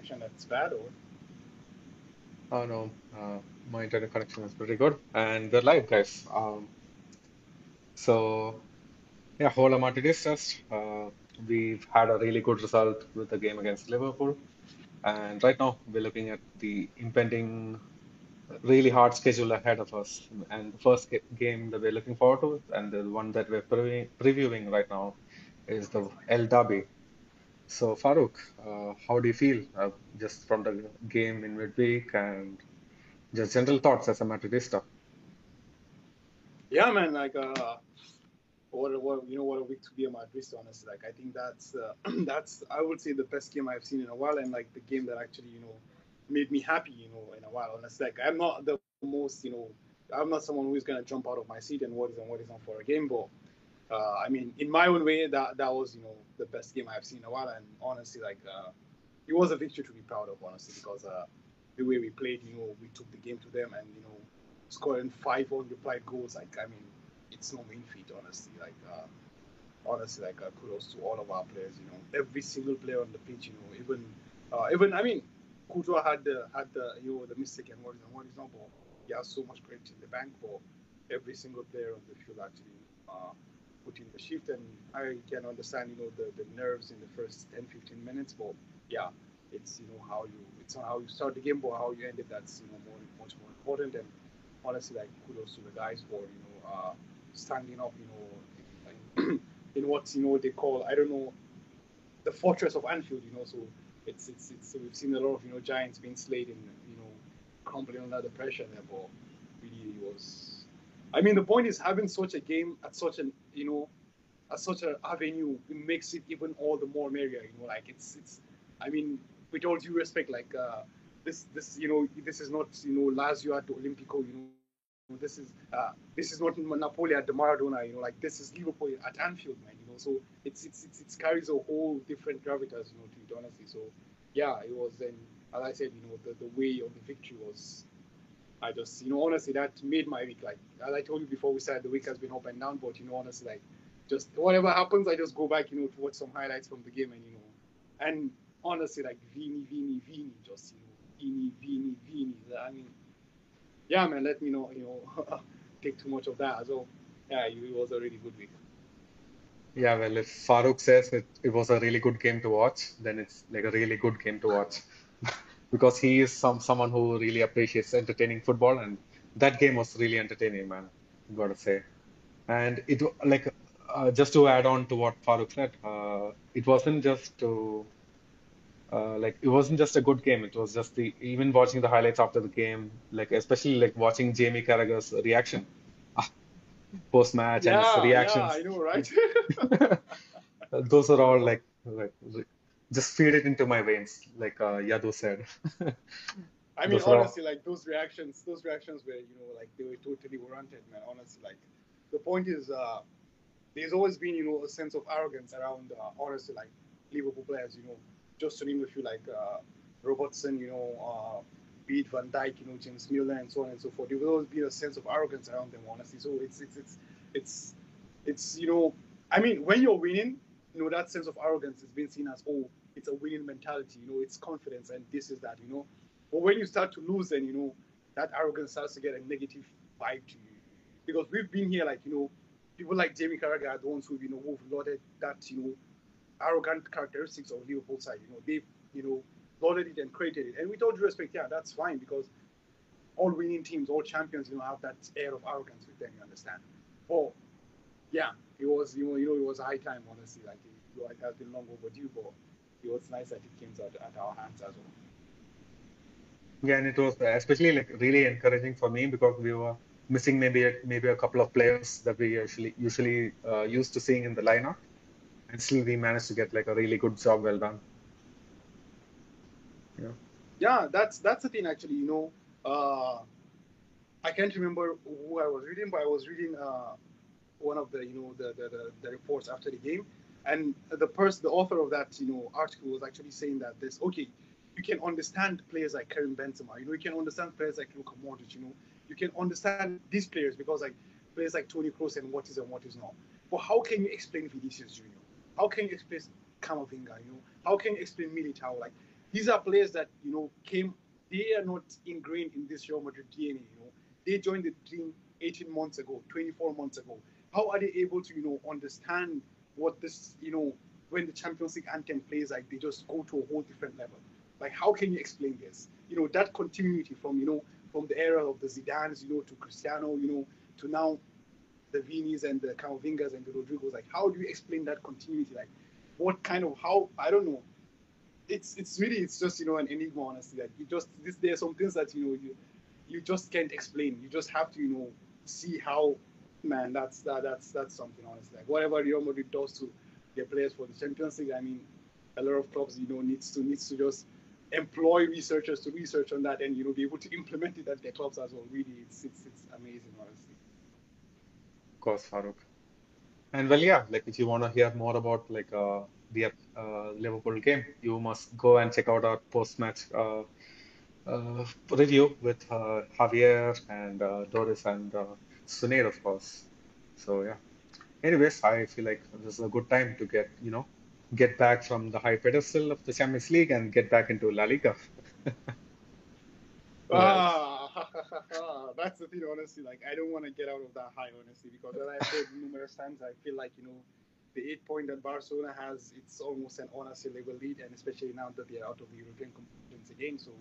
connection bad, or Oh no, uh, my internet connection is pretty good, and we're live, guys. Um, so yeah, whole Martinez test. Uh, we've had a really good result with the game against Liverpool, and right now we're looking at the impending, really hard schedule ahead of us. And the first game that we're looking forward to, and the one that we're pre previewing right now, is the El Derby. So Farooq, uh, how do you feel uh, just from the game in midweek and just general thoughts as a Madridista? yeah, man, like uh, what, what you know, what a week to be a Madridista, honestly. Like I think that's uh, that's I would say the best game I've seen in a while, and like the game that actually you know made me happy, you know, in a while. Honestly, like I'm not the most, you know, I'm not someone who's gonna jump out of my seat and what is and what isn't for a game, but uh, I mean, in my own way, that that was you know the best game I've seen in a while, and honestly, like uh, it was a victory to be proud of, honestly, because uh, the way we played, you know, we took the game to them, and you know, scoring five unreplied goals, like I mean, it's no mean feat, honestly. Like uh, honestly, like uh, kudos to all of our players, you know, every single player on the pitch, you know, even uh, even I mean, Courtois had the had the you know the mistake and what is and what is not, but he has so much credit in the bank for every single player on the field actually. Put in the shift and I can understand, you know, the, the nerves in the first 10, 15 minutes, but yeah, it's, you know, how you, it's how you start the game, but how you end it, that's, you know, more, much more important. And honestly, like, kudos to the guys for, you know, uh, standing up, you know, in, in what, you know, they call, I don't know, the fortress of Anfield, you know, so it's, it's, it's, we've seen a lot of, you know, giants being slayed and, you know, crumbling under the pressure there, but really it was, I mean, the point is having such a game at such an, you know, at such an avenue, it makes it even all the more merrier. You know, like it's, it's. I mean, with all due respect, like uh, this, this, you know, this is not, you know, Lazio at the Olimpico. You know, this is, uh, this is not Napoli at the Maradona. You know, like this is Liverpool at Anfield, man. You know, so it's, it's, it's, it carries a whole different gravitas, you know, to it honestly. So, yeah, it was. Then, as I said, you know, the, the way of the victory was I just, you know, honestly, that made my week. Like, as I told you before, we said the week has been up and down, but, you know, honestly, like, just whatever happens, I just go back, you know, to watch some highlights from the game and, you know, and honestly, like, Vini, Vini, Vini, just, you know, Vini, Vini, Vini. I mean, yeah, man, let me know, you know, take too much of that as well. Yeah, it was a really good week. Yeah, well, if Farooq says it, it was a really good game to watch, then it's like a really good game to watch. Because he is some someone who really appreciates entertaining football, and that game was really entertaining, man. I gotta say. And it like uh, just to add on to what Farooq said, uh, it wasn't just to uh, like it wasn't just a good game. It was just the even watching the highlights after the game, like especially like watching Jamie Carragher's reaction post match and his Yeah, yeah, reactions. I know, right? Those are all like, like just feed it into my veins, like uh, Yadu said. I mean, honestly, like those reactions, those reactions were, you know, like they were totally warranted, man. Honestly, like the point is, uh, there's always been, you know, a sense of arrogance around, uh, honestly, like Liverpool players, you know, just to name a few, like uh, Robertson, you know, uh, be Van Dijk, you know, James Milner, and so on and so forth. There will always be a sense of arrogance around them, honestly. So it's, it's, it's, it's, it's, you know, I mean, when you're winning, you know, that sense of arrogance is being seen as, oh, it's a winning mentality, you know, it's confidence, and this is that, you know. But when you start to lose, then you know that arrogance starts to get a negative vibe to you. Because we've been here, like you know, people like Jamie Carragher are the ones who you know who've lauded that you know arrogant characteristics of Liverpool side. You know, they've you know lauded it and created it. And with all due respect, yeah, that's fine because all winning teams, all champions, you know, have that air of arrogance with them. You understand? Oh, yeah, it was you know you know it was high time honestly. Like it, it has been long overdue, but it was nice that it came out at our hands as well. Yeah, and it was uh, especially like really encouraging for me because we were missing maybe a, maybe a couple of players that we usually usually uh, used to seeing in the lineup, and still we managed to get like a really good job well done. Yeah. yeah that's that's the thing actually you know uh i can't remember who i was reading but i was reading uh one of the you know the the, the, the reports after the game and the person the author of that you know article was actually saying that this okay you can understand players like Karim Benzema you know you can understand players like Luka Modric you know you can understand these players because like players like Toni Kroos and what is and what is not but how can you explain Vinicius Junior how can you explain Camavinga you know how can you explain Militao like these are players that you know came. They are not ingrained in this Real Madrid DNA. You know, they joined the team 18 months ago, 24 months ago. How are they able to you know understand what this you know when the Champions League anthem plays? Like they just go to a whole different level. Like how can you explain this? You know that continuity from you know from the era of the Zidanes, you know, to Cristiano, you know, to now the Vinis and the Camavingas and the Rodrigos. Like, how do you explain that continuity? Like, what kind of how? I don't know. It's it's really it's just you know an enigma honestly. Like, you just this there are some things that you know you you just can't explain. You just have to you know see how. Man, that's that, that's that's something honestly. Like whatever Real Madrid does to their players for the Champions League, I mean, a lot of clubs you know needs to needs to just employ researchers to research on that and you know be able to implement it at their clubs as well. Really, it's it's it's amazing, honestly. Of course, Farooq. And well, yeah, like if you want to hear more about like uh, the uh, Liverpool game, you must go and check out our post-match uh, uh, review with uh, Javier and uh, Doris and uh, of course. So yeah. Anyways, I feel like this is a good time to get you know get back from the high pedestal of the Champions League and get back into La Liga. Ah, that's the thing, honestly. Like, I don't want to get out of that high, honestly, because as I've said numerous times, I feel like, you know, the eight point that Barcelona has, it's almost an honestly level lead, and especially now that they're out of the European competitions again. So,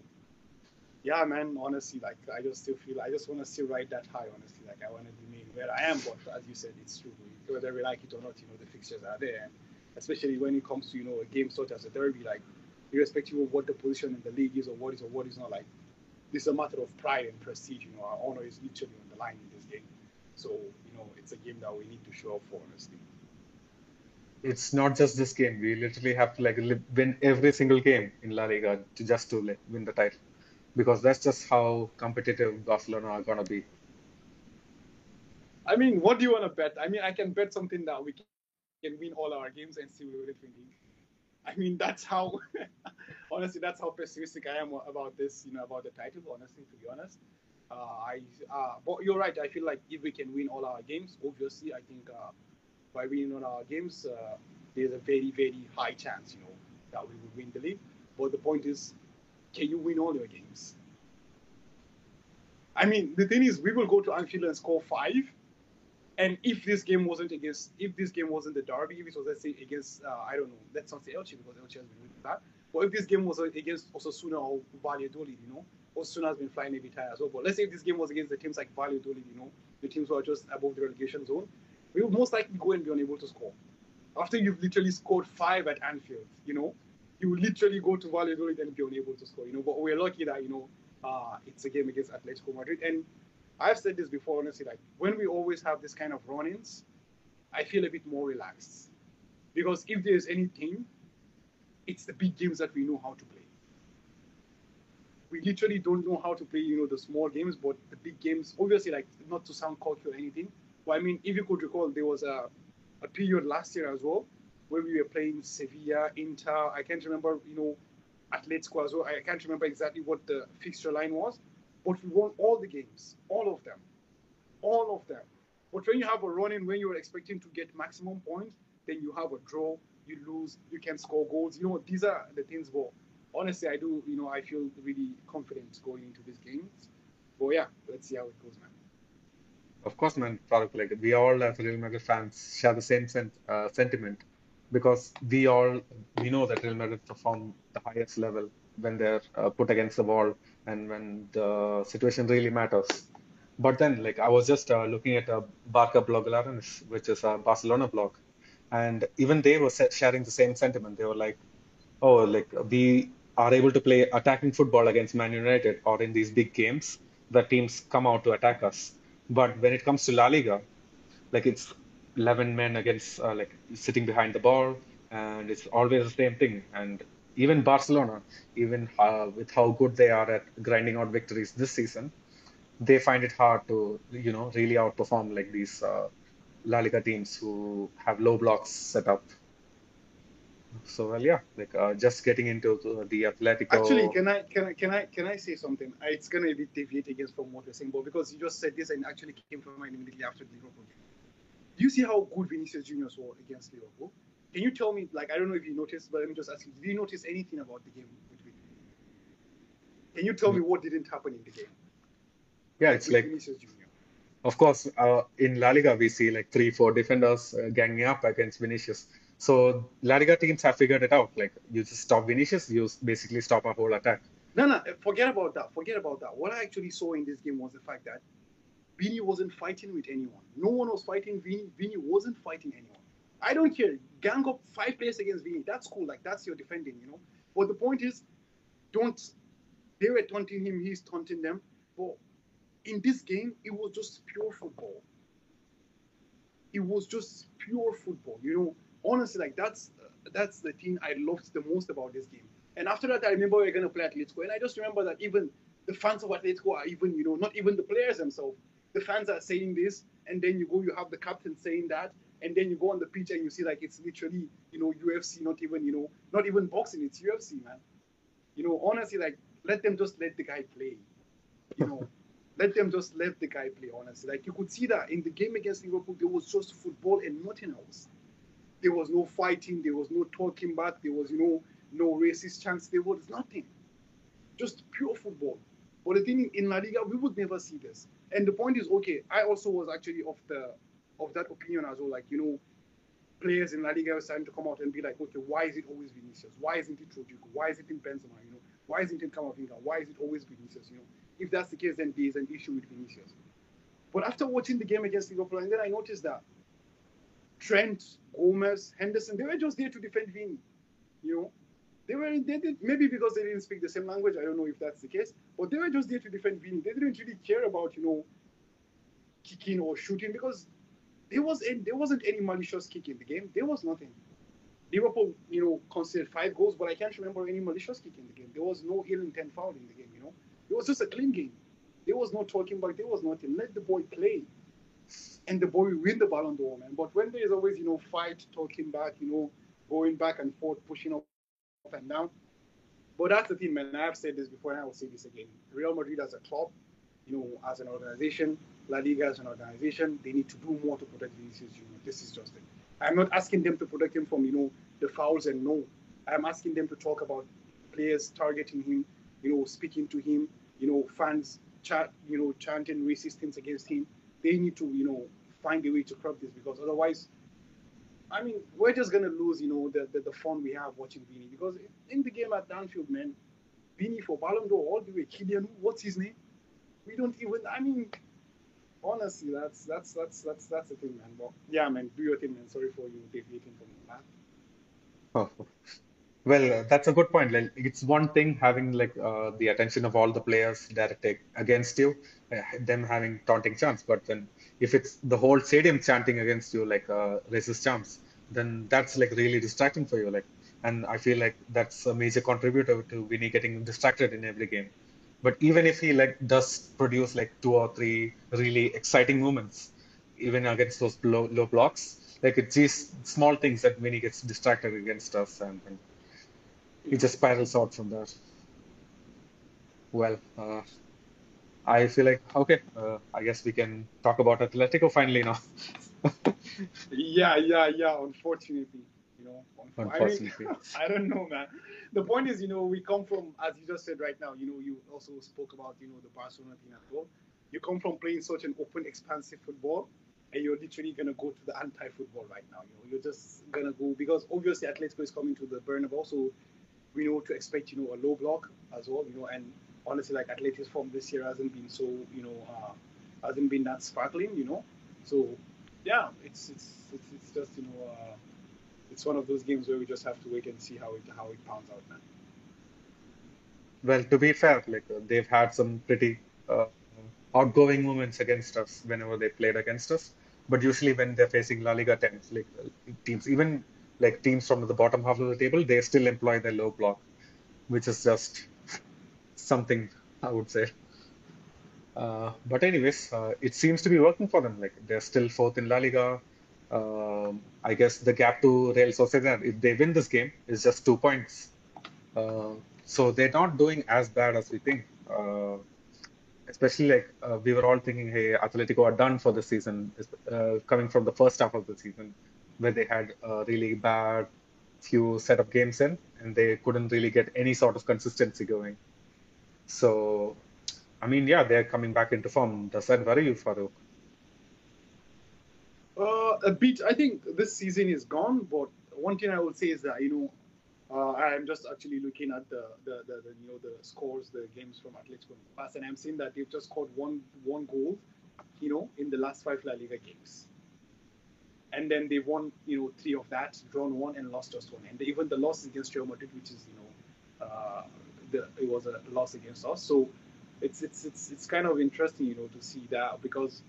yeah, man, honestly, like, I just still feel, I just want to still ride that high, honestly. Like, I want to remain where I am, but as you said, it's true. Whether we like it or not, you know, the fixtures are there. And especially when it comes to, you know, a game such as a derby, like, irrespective of what the position in the league is or what is or what is not, like, this is a matter of pride and prestige. You know, our honor is literally on the line in this game. So, you know, it's a game that we need to show up for, honestly. It's not just this game. We literally have to like win every single game in La Liga to just to like win the title, because that's just how competitive Barcelona are gonna be. I mean, what do you want to bet? I mean, I can bet something that we can win all our games and still win the league. I mean, that's how, honestly, that's how pessimistic I am about this, you know, about the title, honestly, to be honest. Uh, I, uh, but you're right. I feel like if we can win all our games, obviously, I think uh, by winning all our games, uh, there's a very, very high chance, you know, that we will win the league. But the point is, can you win all your games? I mean, the thing is, we will go to Anfield and score five, and if this game wasn't against, if this game wasn't the derby, if it was let's say against, uh, I don't know, let's not say Elche because Elche has been with that. But if this game was against Osasuna or Valladolid, you know, Osasuna has been flying every tire as well. But let's say if this game was against the teams like Valladolid, you know, the teams who are just above the relegation zone, we would most likely go and be unable to score. After you've literally scored five at Anfield, you know, you literally go to Valladolid and be unable to score, you know. But we're lucky that, you know, uh, it's a game against Atletico Madrid. And I've said this before, honestly, like when we always have this kind of run ins, I feel a bit more relaxed. Because if there's any team, it's the big games that we know how to play. We literally don't know how to play, you know, the small games, but the big games, obviously, like not to sound cocky or anything. But I mean, if you could recall, there was a, a period last year as well where we were playing Sevilla, Inter. I can't remember, you know, Atletico as well. I can't remember exactly what the fixture line was, but we won all the games, all of them, all of them. But when you have a run in, when you're expecting to get maximum points, then you have a draw, you lose, you can score goals. You know, these are the things. But honestly, I do, you know, I feel really confident going into these games. But yeah, let's see how it goes, man. Of course, man, like we all as Real Madrid fans share the same sent, uh, sentiment because we all we know that Real Madrid perform the highest level when they're uh, put against the wall and when the situation really matters. But then, like, I was just uh, looking at a Barca Blaugranes, which is a Barcelona blog, and even they were sharing the same sentiment. They were like, "Oh, like we are able to play attacking football against Man United or in these big games the teams come out to attack us. But when it comes to La Liga, like it's 11 men against uh, like sitting behind the ball, and it's always the same thing. And even Barcelona, even uh, with how good they are at grinding out victories this season, they find it hard to you know really outperform like these uh, La Liga teams who have low blocks set up. So well, yeah, like uh, just getting into the Atletico. Actually, can I can I can I can I say something? It's gonna be deviate against from what you're saying, but because you just said this and actually came from mind immediately after the Liverpool game. Do you see how good Vinicius Junior was against Liverpool? Can you tell me, like, I don't know if you noticed, but let me just ask you, did you notice anything about the game between Can you tell me what didn't happen in the game? Yeah, it's like Vinicius Junior. Of course, uh, in La Liga, we see like three, four defenders uh, ganging up against Vinicius. So La Liga teams have figured it out. Like you just stop Vinicius, you basically stop a whole attack. No, no, forget about that. Forget about that. What I actually saw in this game was the fact that Vini wasn't fighting with anyone. No one was fighting Vini. Vini wasn't fighting anyone. I don't care. Gang up five players against Vini. That's cool. Like that's your defending, you know. But the point is, don't. They were taunting him. He's taunting them. But in this game, it was just pure football. It was just pure football. You know, honestly, like that's that's the thing I loved the most about this game. And after that, I remember we are gonna play Atletico, and I just remember that even the fans of Atletico are even, you know, not even the players themselves. The fans are saying this, and then you go, you have the captain saying that, and then you go on the pitch and you see like it's literally, you know, UFC, not even, you know, not even boxing, it's UFC, man. You know, honestly, like let them just let the guy play. You know, let them just let the guy play. Honestly, like you could see that in the game against Liverpool, there was just football and nothing else. There was no fighting. There was no talking back. There was, you know, no racist chants. There was nothing. Just pure football. But the thing in La Liga, we would never see this. And the point is, okay, I also was actually of the of that opinion as well. Like, you know, players in La Liga were starting to come out and be like, okay, why is it always Vinicius? Why isn't it Rodrigo? Why is it in Benzema? You know, why isn't it Camavinga? Why is it always Vinicius? You know, if that's the case, then there's an issue with Vinicius. But after watching the game against Liverpool, and then I noticed that Trent, Gomez, Henderson, they were just there to defend Vini. You know, they were they did maybe because they didn't speak the same language. I don't know if that's the case, but they were just there to defend Vini. They didn't really care about you know kicking or shooting because there was there wasn't any malicious kick in the game. There was nothing. Liverpool, you know, conceded five goals, but I can't remember any malicious kick in the game. There was no ill intent foul in the game. You know, it was just a clean game. There was no talking back. There was nothing. Let the boy play, and the boy win the ball Ballon d'Or, man. But when there is always, you know, fight, talking back, you know, going back and forth, pushing up, up and down. But that's the thing, man. I've said this before, and I will say this again. Real Madrid as a club, you know, as an organization, La Liga as an organization, they need to do more to protect Vinicius Junior. This is just it. I'm not asking them to protect him from, you know, the fouls and no. I'm asking them to talk about players targeting him, you know, speaking to him, you know, fans chat, you know, chanting racist things against him. They need to, you know, find a way to curb this because otherwise, I mean, we're just gonna lose, you know, the, the, the fun we have watching Vini because in the game at Danfield, man, Vini for Ballon d'Or all the way. Kylian, what's his name? We don't even. I mean, honestly, that's that's that's that's that's the thing, man. But yeah, man, do your thing, man. Sorry for you deviating from that. Oh, well, uh, that's a good point. Like, it's one thing having like uh, the attention of all the players directed against you, uh, them having taunting chants. But then, if it's the whole stadium chanting against you, like uh, racist chants, then that's like really distracting for you. Like, and I feel like that's a major contributor to Vini getting distracted in every game. But even if he like does produce like two or three really exciting moments, even against those low, low blocks, like it's these small things that Vini gets distracted against us, and, and he just spirals out from there. Well, uh, I feel like okay. Uh, I guess we can talk about Atletico finally now. Yeah, yeah, yeah. Unfortunately, you know, unf- I mean, Unfortunately. I don't know, man. The point is, you know, we come from, as you just said right now, you know, you also spoke about, you know, the Barcelona thing as well. You come from playing such an open, expansive football, and you're literally gonna go to the anti-football right now. You know, you're just gonna go because obviously Atletico is coming to the Bernabeu, so we know to expect, you know, a low block as well. You know, and honestly, like Atletico's form this year hasn't been so, you know, uh, hasn't been that sparkling. You know, so yeah, it's it's it's, it's just you know. Uh, it's one of those games where we just have to wait and see how it how it pans out, man. Well, to be fair, like uh, they've had some pretty uh, outgoing moments against us whenever they played against us. But usually when they're facing La Liga teams, like uh, teams, even like teams from the bottom half of the table, they still employ their low block, which is just something I would say. Uh, but anyways, uh, it seems to be working for them. Like they're still fourth in La Liga. Um, I guess the gap to Real Sociedad, if they win this game, is just two points. Uh, so they're not doing as bad as we think. Uh, especially like uh, we were all thinking, hey, Atletico are done for the season, uh, coming from the first half of the season, where they had a really bad few set of games in, and they couldn't really get any sort of consistency going. So, I mean, yeah, they're coming back into form. Does that worry you, Farooq? Uh, a bit. I think this season is gone, but one thing I would say is that you know uh, I'm just actually looking at the, the, the, the, you know the scores, the games from Atletico in the past, and I'm seeing that they've just scored one one goal, you know, in the last five La Liga games. And then they've won, you know, three of that, drawn one, and lost just one. And even the loss against Real Madrid, which is, you know, uh, the, it was a loss against us. So it's it's it's it's kind of interesting, you know, to see that because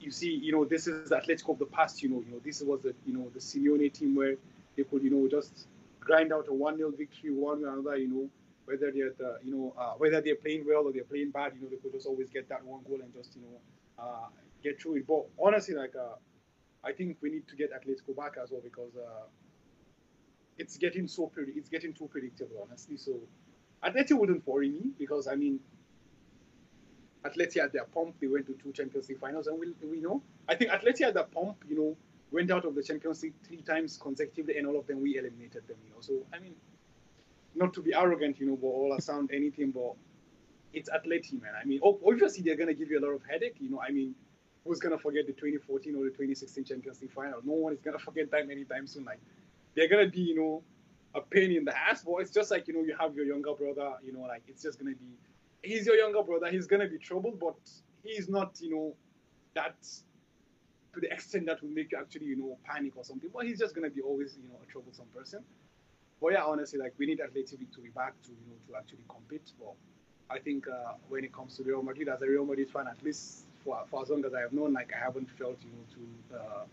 you see, you know, this is Atletico of the past. You know, you know, this was the you know the Simeone team where they could, you know, just grind out a one 0 victory one or another. You know, whether they're the, you know uh, whether they're playing well or they're playing bad. You know, they could just always get that one goal and just you know uh, get through it. But honestly, like uh, I think we need to get Atletico back as well because uh, it's getting so pretty. It's getting too predictable, honestly. So Atleti wouldn't worry me because I mean Atleti at their pump, they went to two Champions League finals, and we, we know. I think Atleti at their pump, you know, went out of the Champions League three times consecutively, and all of them we eliminated them. You know, so I mean, not to be arrogant, you know, but all I sound anything, but it's Atleti, man. I mean, obviously they're gonna give you a lot of headache. You know, I mean, who's gonna forget the 2014 or the 2016 Champions League final? No one is gonna forget that anytime soon. Like, they're gonna be, you know, a pain in the ass, but it's just like you know, you have your younger brother. You know, like it's just gonna be he's your younger brother. He's gonna be troubled, but he's not, you know, that to the extent that will make you actually, you know, panic or something. But he's just gonna be always, you know, a troublesome person. But yeah, honestly, like we need Athletic to be back to, you know, to actually compete. But I think uh, when it comes to Real Madrid, as a Real Madrid fan, at least for, for as long as I have known, like I haven't felt, you know, too uh,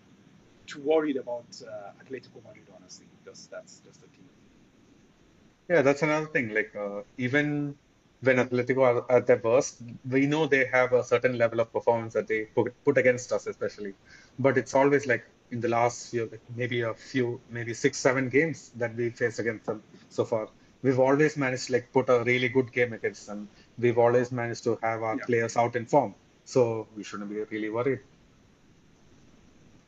too worried about uh, Atletico Madrid. Honestly, just that's just the team. Yeah, that's another thing. Like uh, even when Atletico are at their worst, we know they have a certain level of performance that they put, put against us, especially. But it's always like in the last few, maybe a few, maybe six, seven games that we faced against them so far. We've always managed to like put a really good game against them. We've always managed to have our yeah. players out in form, so we shouldn't be really worried.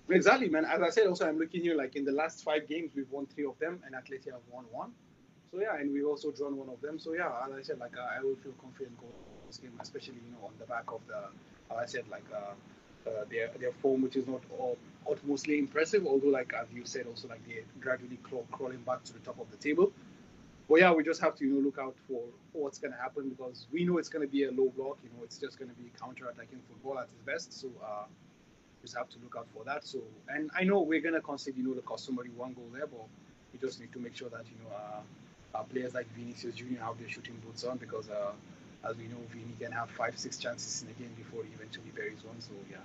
Exactly, man. As I said, also I'm looking here like in the last five games we've won three of them, and Atleti have won one. So yeah, and we've also drawn one of them. So yeah, as I said, like uh, I will feel confident going this game, especially you know on the back of the, as I said, like uh, uh, their their form, which is not all, utmostly impressive, although like as you said, also like they're gradually crawl, crawling back to the top of the table. But yeah, we just have to you know look out for, what's going to happen because we know it's going to be a low block. You know, it's just going to be counter-attacking football at its best. So uh, just have to look out for that. So and I know we're going to concede you know the customary one goal there, but we just need to make sure that you know. Uh, uh, players like Vinicius Junior have their shooting boots on because, uh, as we know, Vini can have five, six chances in a game before he eventually buries one. So yeah,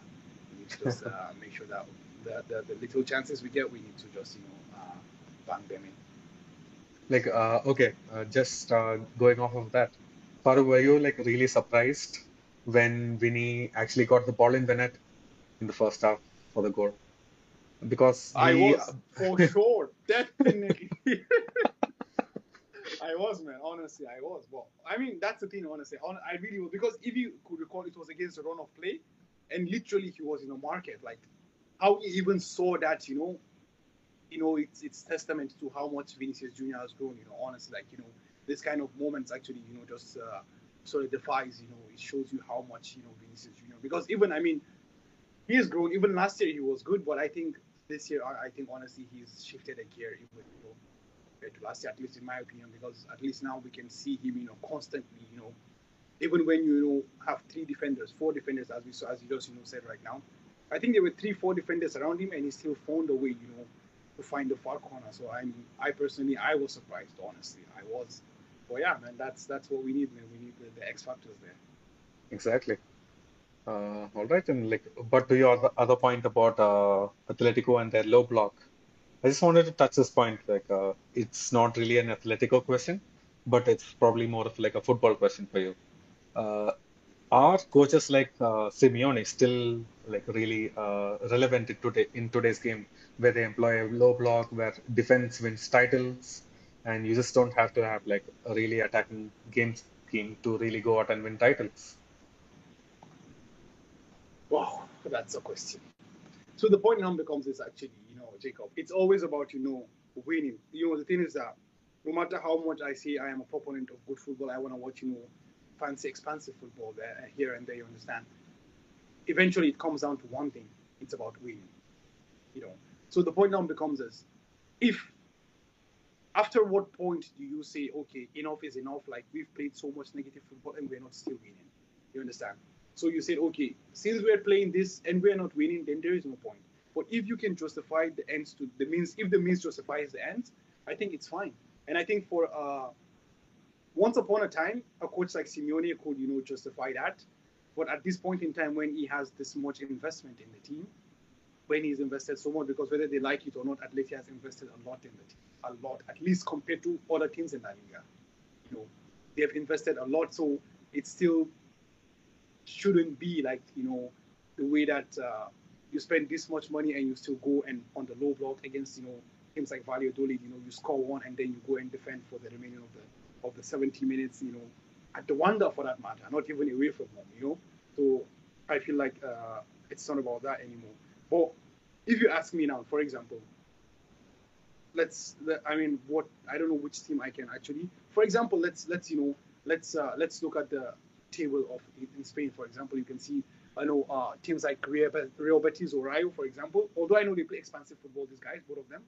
we need to just uh, make sure that the, the, the, little chances we get, we need to just you know uh, bang them in. Like uh, okay, uh, just going off of that, Faru, were you like really surprised when Vini actually got the ball in the net in the first half for the goal? Because I was for sure, definitely. I was, man. Honestly, I was. Well, I mean, that's the thing. Honestly, I really was because if you could recall, it was against the run of play, and literally he was in the market. Like how he even saw that, you know, you know, it's it's testament to how much Vinicius Junior has grown. You know, honestly, like you know, this kind of moments actually, you know, just uh, sort of defies. You know, it shows you how much you know Vinicius Junior. Because even I mean, he has grown. Even last year he was good, but I think this year, I think honestly, he's shifted a gear. Even compared to last year, at least in my opinion, because at least now we can see him, you know, constantly, you know, even when you, know have three defenders, four defenders, as we saw, as you just you know said right now. I think there were three, four defenders around him, and he still found a way, you know, to find the far corner. So I mean, I personally, I was surprised, honestly, I was. But yeah, man, that's that's what we need, man. We need the, the X factors there. Exactly. Uh, all right, and like, but to your other point about uh, Atletico and their low block, I just wanted to touch this point. Like, uh, it's not really an Atletico question, but it's probably more of like a football question for you. Uh, are coaches like uh, Simeone still like really uh, relevant in, today, in today's game, where they employ a low block, where defense wins titles, and you just don't have to have like a really attacking game scheme to really go out and win titles? Wow, that's a question. So the point now becomes is actually you know, Jacob. It's always about, you know, winning. You know, the thing is that no matter how much I say I am a proponent of good football, I want to watch, you know, fancy, expansive football there, uh, here and there. You understand? Eventually, it comes down to one thing: it's about winning. You know. So the point now becomes is, if after what point do you say, okay, enough is enough? Like we've played so much negative football and we're not still winning. You understand? So you said, okay, since we're playing this and we're not winning, then there is no point. But if you can justify the ends to the means, if the means justifies the ends, I think it's fine. And I think for uh, once upon a time, a coach like Simeone could, you know, justify that. But at this point in time, when he has this much investment in the team, when he's invested so much, because whether they like it or not, Atleti has invested a lot in the team, a lot, at least compared to other teams in La Liga. You know, they have invested a lot, so it's still shouldn't be like you know the way that uh, you spend this much money and you still go and on the low block against you know teams like Valladolid, you know, you score one and then you go and defend for the remaining of the of the 70 minutes, you know, at the wonder for that matter, not even away from home, you know. So I feel like uh, it's not about that anymore. But if you ask me now, for example, let's, I mean, what I don't know which team I can actually. For example, let's let's you know let's uh, let's look at the table of in Spain. For example, you can see I know uh, teams like Real Betis or Rayo, for example. Although I know they play expansive football, these guys, both of them.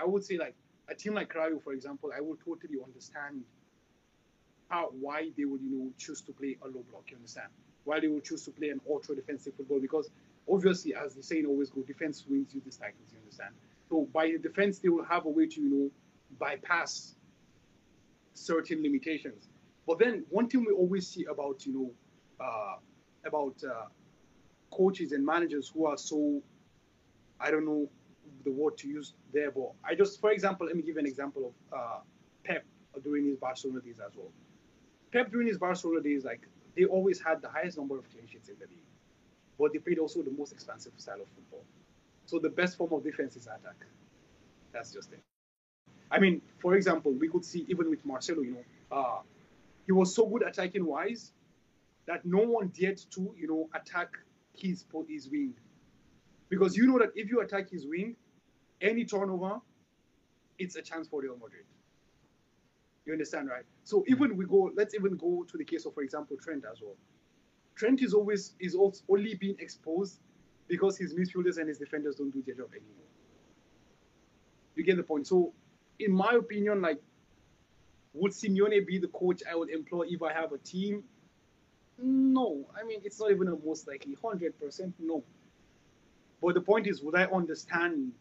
I would say like a team like Rayo, for example, I would totally understand how why they would you know choose to play a low block. You understand? Why they would choose to play an ultra defensive football because obviously, as the saying always go, defense wins you the titles. You understand? So by defense, they will have a way to you know bypass certain limitations. But then one thing we always see about you know uh, about uh, coaches and managers who are so I don't know the word to use there, but I just, for example, let me give an example of uh, Pep during his Barcelona days as well. Pep during his Barcelona days, like they always had the highest number of clean sheets in the league, but they played also the most expansive style of football. So the best form of defense is attack. That's just it. I mean, for example, we could see even with Marcelo, you know, uh, he was so good attacking wise that no one dared to, you know, attack his his wing, because you know that if you attack his wing, any turnover, it's a chance for Real Madrid. You understand, right? So hmm. even we go, let's even go to the case of, for example, Trent as well. Trent is always is also only being exposed because his midfielders and his defenders don't do their job anymore. You get the point. So, in my opinion, like, would Simeone be the coach I would employ if I have a team? No, I mean it's not even a most likely. Hundred percent, no. But the point is, would I understand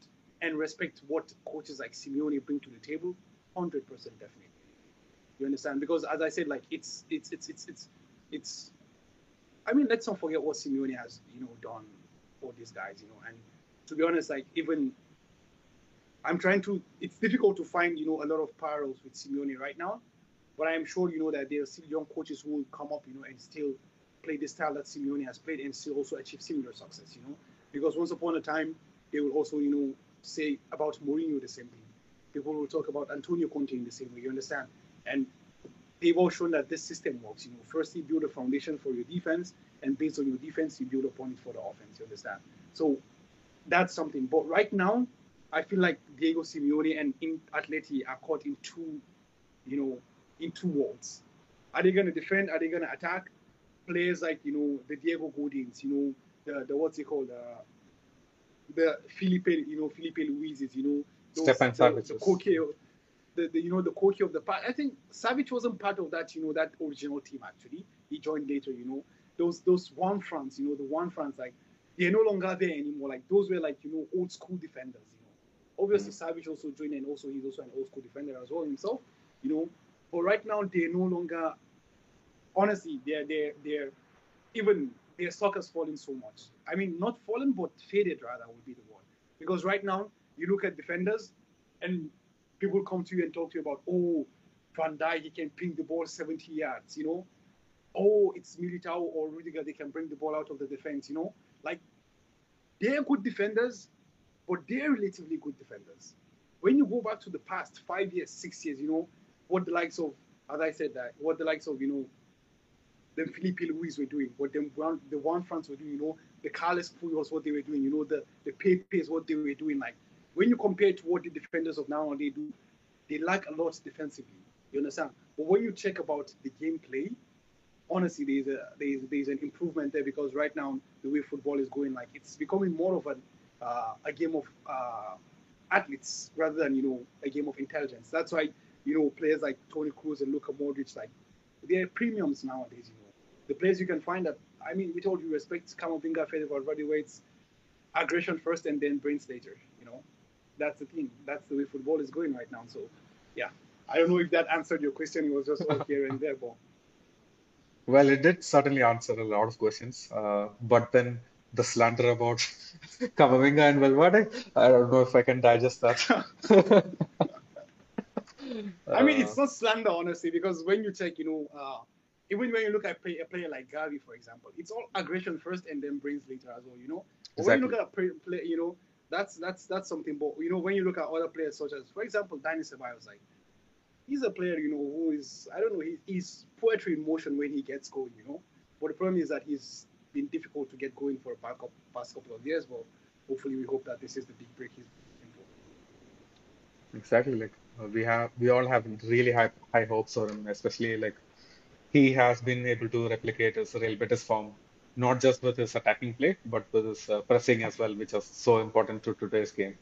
and respect what coaches like Simeone bring to the table, hundred percent definitely. You understand? Because as I said, like it's it's it's it's it's it's. I mean, let's not forget what Simeone has you know done for these guys, you know. And to be honest, like even I'm trying to. It's difficult to find you know a lot of parallels with Simeone right now, but I am sure you know that there are still young coaches who will come up, you know, and still play the style that Simeone has played and still also achieve similar success, you know. Because once upon a time, they will also, you know, say about Mourinho the same thing. People will talk about Antonio Conte in the same way. You understand? And they've all shown that this system works. You know, first you build a foundation for your defense, and based on your defense, you build upon it for the offense. You understand? So that's something. But right now, I feel like Diego Simeone and Atleti are caught in two, you know, in two worlds. Are they going to defend? Are they going to attack? Players like you know the Diego Godins, you know the the what's it called, uh, the Filipe, you know, Filipe Luises, you know, those, Stefan the, the Koke, the, the, you know, the Koke of the past. I think Savic wasn't part of that, you know, that original team actually. He joined later, you know. Those those Juan Frans, you know, the Juan Frans, like they're no longer there anymore. Like those were like, you know, old school defenders, you. Obviously mm-hmm. Savic also joined and also he's also an old school defender as well himself, you know. But right now they're no longer honestly, they're they're they're even their stock has fallen so much. I mean, not fallen, but faded rather would be the word. Because right now, you look at defenders, and people come to you and talk to you about, oh, Van Dijk, he can ping the ball 70 yards, you know? Oh, it's Militao or Rudiger, they can bring the ball out of the defense, you know? Like, they're good defenders, but they're relatively good defenders. When you go back to the past five years, six years, you know, what the likes of, as I said, that what the likes of, you know, the Filipe Luis were doing, what them the Juan France were doing, you know, the Carlos Puyols, what they were doing, you know, the the Pepes, what they were doing. Like when you compare to what the defenders of now they do, they lack a lot defensively. You understand? But when you check about the gameplay, honestly, there's a there's, there's an improvement there because right now the way football is going, like it's becoming more of an uh, a game of uh, athletes rather than you know a game of intelligence. That's why you know players like Toni Kroos and Luka Modric, like they're premiums nowadays. You know, the players you can find that. I mean, with all due respect, Camavinga, Fede Valverde, it's aggression first and then brains later. You know, that's the thing. That's the way football is going right now. So, yeah, I don't know if that answered your question. It was just all here and there, but. Well, it did certainly answer a lot of questions, uh, but then the slander about Camavinga and Valverde, I don't know if I can digest that. I mean, it's uh, not slander, honestly, because when you take, you know, uh, even when you look at play, a player like Gavi, for example, it's all aggression first and then brains later as well, you know. Exactly. When you look at a play, play, you know, that's that's that's something. But you know, when you look at other players such as, for example, Dani Ceballos, like he's a player, you know, who is I don't know, he, he's poetry in motion when he gets going, you know. But the problem is that he's been difficult to get going for a past couple of years. But hopefully, we hope that this is the big break he's looking for. Exactly, like uh, we have, we all have really high high hopes for him, especially like he has been able to replicate his Real Betis form, not just with his attacking play, but with his uh, pressing as well, which is so important to today's game.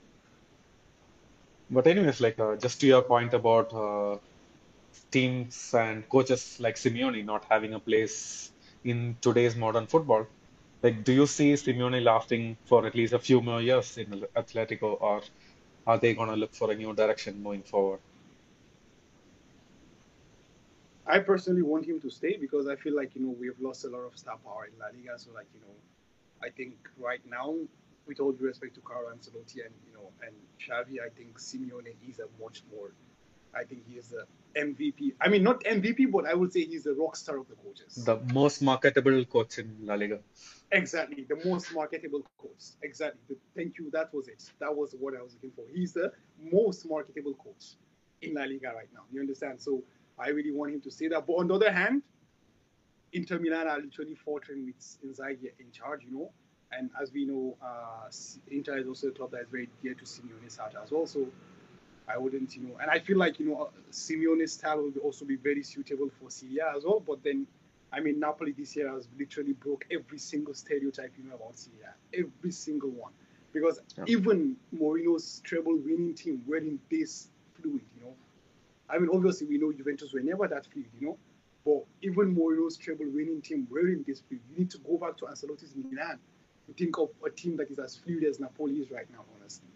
But anyways, like uh, just to your point about uh, teams and coaches like Simeone not having a place in today's modern football. Like, do you see Simeone lasting for at least a few more years in Atletico, or are they going to look for a new direction moving forward? I personally want him to stay because I feel like you know we have lost a lot of star power in La Liga. So like you know, I think right now, with all due respect to Carlo Ancelotti and you know and Xavi, I think Simeone is a much more. I think he is a MVP. I mean, not MVP, but I would say he's the rock star of the coaches. The most marketable coach in La Liga. Exactly, the most marketable coach. Exactly. Thank you. That was it. That was what I was looking for. He's the most marketable coach in La Liga right now. You understand? So I really want him to say that. But on the other hand, Inter Milan are literally faltering with Inzaghi in charge, you know. And as we know, uh, Inter is also a club that is very dear to Simeone's heart as well. So I wouldn't, you know, and I feel like, you know, uh, Simeone's style will also be very suitable for Serie A as well. But then, I mean, Napoli this year has literally broke every single stereotype you know about Serie A, every single one. Because yeah. even Mourinho's treble winning team weren't this fluid, you know. I mean, obviously, we know Juventus were never that fluid, you know. But even Mourinho's treble winning team weren't this fluid. You need to go back to Ancelotti's Milan to think of a team that is as fluid as Napoli is right now, honestly.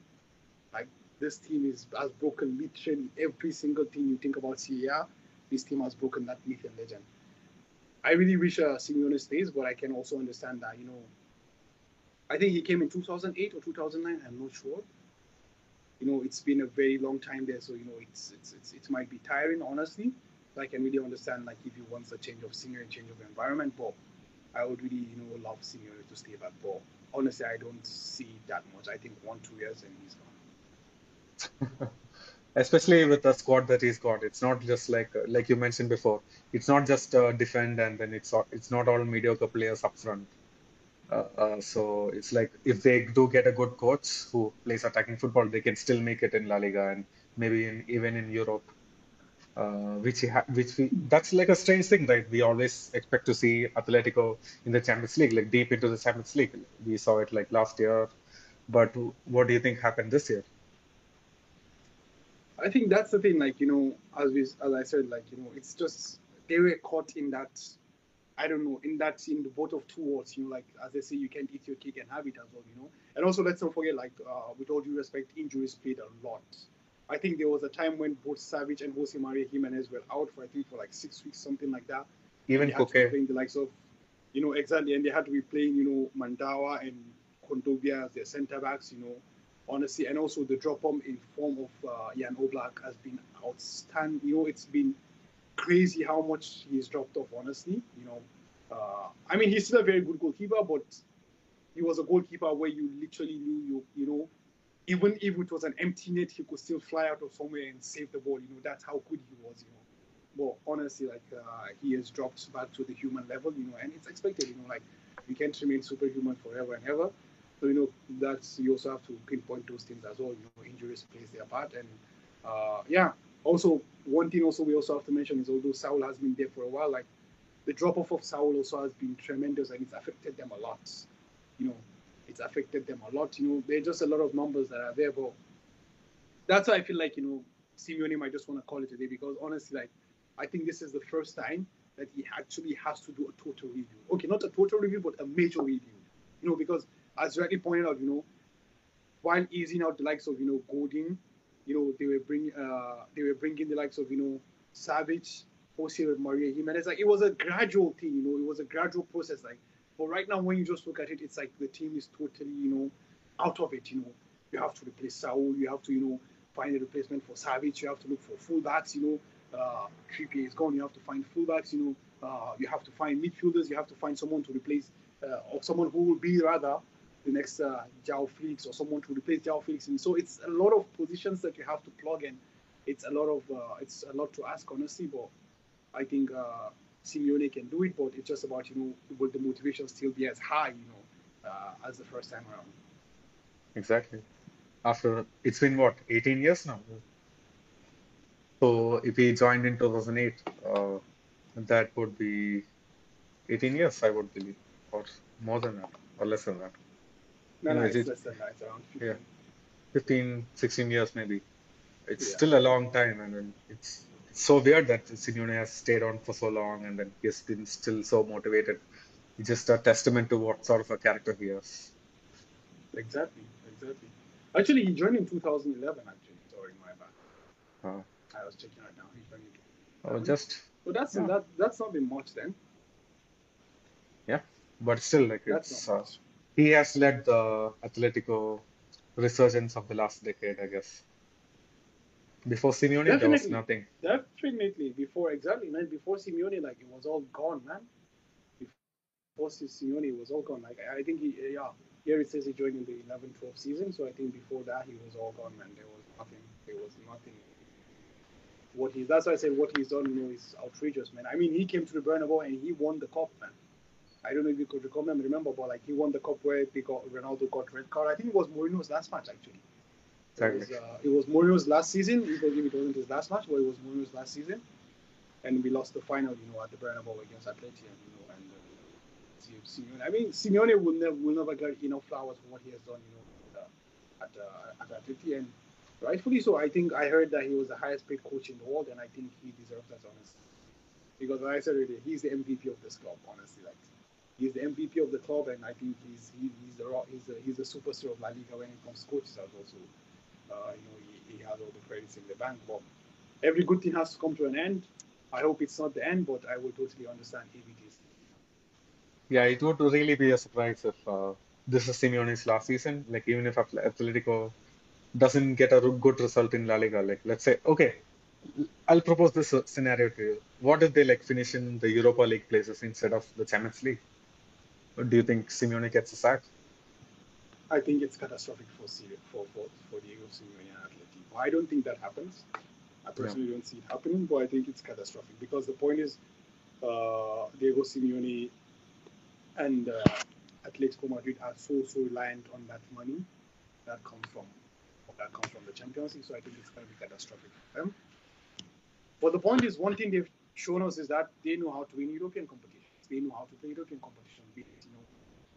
Like, this team is has broken literally every single thing you think about A. This team has broken that myth and legend. I really wish uh, Simeone stays, but I can also understand that you know. I think he came in 2008 or 2009. I'm not sure. You know, it's been a very long time there, so you know, it's it's, it's it might be tiring, honestly. But I can really understand like if he wants a change of scenery, change of environment. But I would really you know love Simeone to stay back. But honestly, I don't see that much. I think one two years and he's gone. Especially with the squad that he's got, it's not just like like you mentioned before. It's not just uh, defend and then it's it's not all mediocre players up front. Uh, uh, so it's like if they do get a good coach who plays attacking football, they can still make it in La Liga and maybe in, even in Europe. Uh, which ha- which we that's like a strange thing, right? We always expect to see Atletico in the Champions League, like deep into the Champions League. We saw it like last year, but what do you think happened this year? I think that's the thing. Like you know, as we, as I said, like you know, it's just they were caught in that. I don't know, in that in the boat of two worlds. You know, like as they say, you can't eat your cake and have it as well. You know, and also let's not forget, like uh, with all due respect, injuries played a lot. I think there was a time when both Savic and Jose Maria Gimenez were out for I think for like six weeks, something like that. Even Koke. Playing the likes of, you know, exactly, and they had to be playing, you know, Mandava and Kondogbia as their centre backs. You know, honestly, and also the drop home in form of uh, Jan Oblak has been outstanding. You know, it's been crazy how much he's dropped off. Honestly, you know, uh, I mean, he's still a very good goalkeeper, but he was a goalkeeper where you literally knew you, you know, even if it was an empty net, he could still fly out of somewhere and save the ball. You know, that's how good he was. You know. But honestly, like uh, he has dropped back to the human level, you know, and it's expected, you know, like you can't remain superhuman forever and ever. So you know that's you also have to pinpoint those things as well. You know, injuries plays their part, and uh, yeah. Also, one thing also we also have to mention is although Saul has been there for a while, like the drop off of Saul also has been tremendous and it's affected them a lot. You know, it's affected them a lot. You know, there's just a lot of numbers that are there, but that's why I feel like you know Simeone might just want to call it a day because honestly, like I think this is the first time that he actually has to do a total review. Okay, not a total review, but a major review. You know, because as rightly pointed out, you know, while easing out the likes of you know Godin, you know they were bring uh, they were bringing the likes of you know Savic, Jose Maria Gimenez. Like it was a gradual thing, you know, it was a gradual process. Like, but right now when you just look at it, it's like the team is totally you know out of it. You know, you have to replace Saul, you have to you know find a replacement for Savic, you have to look for fullbacks. You know, uh, Trippier is gone, you have to find fullbacks. You know, uh, you have to find midfielders, you have to find someone to replace uh, or someone who will be rather the next uh, João Felix or someone to replace João Felix. And so it's a lot of positions that you have to plug in. It's a lot of uh, it's a lot to ask honestly, but I think uh, Simeone can do it. But it's just about you know will the motivation still be as high you know uh, as the first time around. Exactly. After it's been what 18 years now. So if he joined in 2008, uh, that would be 18 years, I would believe, or more than that, or less than that. No, no, it's it- less than that. It's around 15. Yeah. 15, 16 years maybe. It's Yeah. still a long time, and then it's, it's so weird that Simeone has stayed on for so long, and then he's been still so motivated. It's just a testament to what sort of a character he is. Exactly, exactly. Actually, he joined in 2011. Actually, sorry, my bad. Uh, I was checking right now. He joined. in- uh, just, But that's Yeah. that. That's not been much then. Yeah, but still, like That's it's not uh, much. He has led the Atletico resurgence of the last decade, I guess. Before Simeone, there was nothing. Definitely before exactly man. Before Simeone, like it was all gone, man. Before Simeone, it was all gone. Like I think he, yeah. Here it says he joined in the 11-12 season, so I think before that he was all gone, man. There was nothing. There was nothing. What he that's why I said what he's done, you know, is outrageous, man. I mean, he came to the Bernabeu and he won the cup, man. I don't know if you could recall remember, remember, but like he won the cup where they got Ronaldo got red card. I think it was Mourinho's last match actually. It was, uh, it was Mourinho's last season. Even if it wasn't his last match, but it was Mourinho's last season, and we lost the final, you know, at the Bernabeu against Atleti, and you know, and uh, Si- Simeone. I mean, Simeone will never will never get enough flowers for what he has done, you know, at, uh, at, uh, at Atleti, and rightfully so. I think I heard that he was the highest paid coach in the world, and I think he deserves that, honestly. Because like I said earlier, he's the MVP of this club, honestly. Like he's the MVP of the club, and I think he's he, he's ro- he's the he's the superstar of La Liga when it comes to coaches as well. Uh, you know, he, he has all the credits in the bank. But every good thing has to come to an end. I hope it's not the end, but I will totally understand if it is. Yeah, it would really be a surprise if uh, this is Simeone's last season. Like, even if Atl- Atletico doesn't get a good result in La Liga, like, let's say, okay, I'll propose this scenario to you. What if they like finish in the Europa League places instead of the Champions League? Do you think Simeone gets a sack? I think it's catastrophic for for for for Diego Simeone and Atleti. I don't think that happens. I personally don't see it happening, but I think it's catastrophic because the point is, uh, Diego Simeone and uh, Atletico Madrid are so so reliant on that money that comes from that comes from the Champions League. So I think it's going to be catastrophic for them. But the point is, one thing they've shown us is that they know how to win European competitions. They know how to play European competition, be it you know,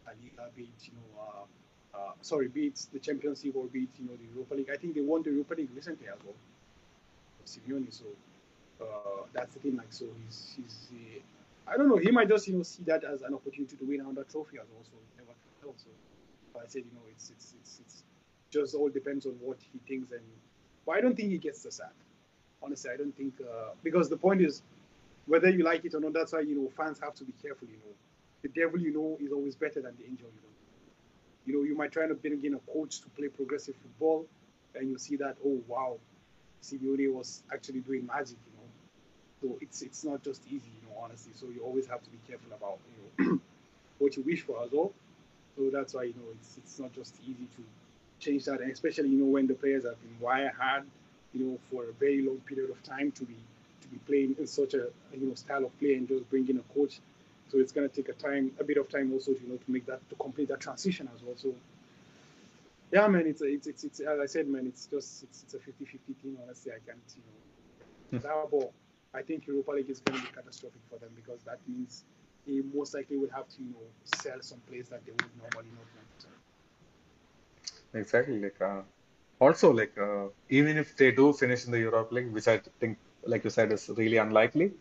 La Liga, be it you know. Uh, uh, sorry, be it the Champions League or be it you know the Europa League. I think they won the Europa League recently as well. Simeone, so uh, that's the thing. Like, so he's he's uh, I don't know. He might just you know see that as an opportunity to win another trophy as well. So never tell. So, but I said you know it's it's it's it's just all depends on what he thinks and. But I don't think he gets the sack. Honestly, I don't think uh, because the point is whether you like it or not. That's why you know fans have to be careful. You know, the devil you know is always better than the angel you know you know, you might try to bring in a coach to play progressive football, and you see that, oh wow, Simeone was actually doing magic, you know. So it's it's not just easy, you know, honestly. So you always have to be careful about, you know, what you wish for as well. So that's why you know it's it's not just easy to change that, and especially you know when the players have been wire hard, you know, for a very long period of time to be to be playing in such a you know style of play and just bring in a coach so it's going to take a time, a bit of time also, to, you know, to make that to complete that transition as well. So yeah, man, it's a, it's, it's it's as I said, man, it's just it's, it's a 50-50 thing. Honestly, I can't, you know, that ball. I think Europa League is going to be catastrophic for them because that means they most likely will have to you know sell some players that they would normally not want. to. Sell. Exactly. Like uh, also like uh, even if they do finish in the Europa League, which I think, like you said, is really unlikely.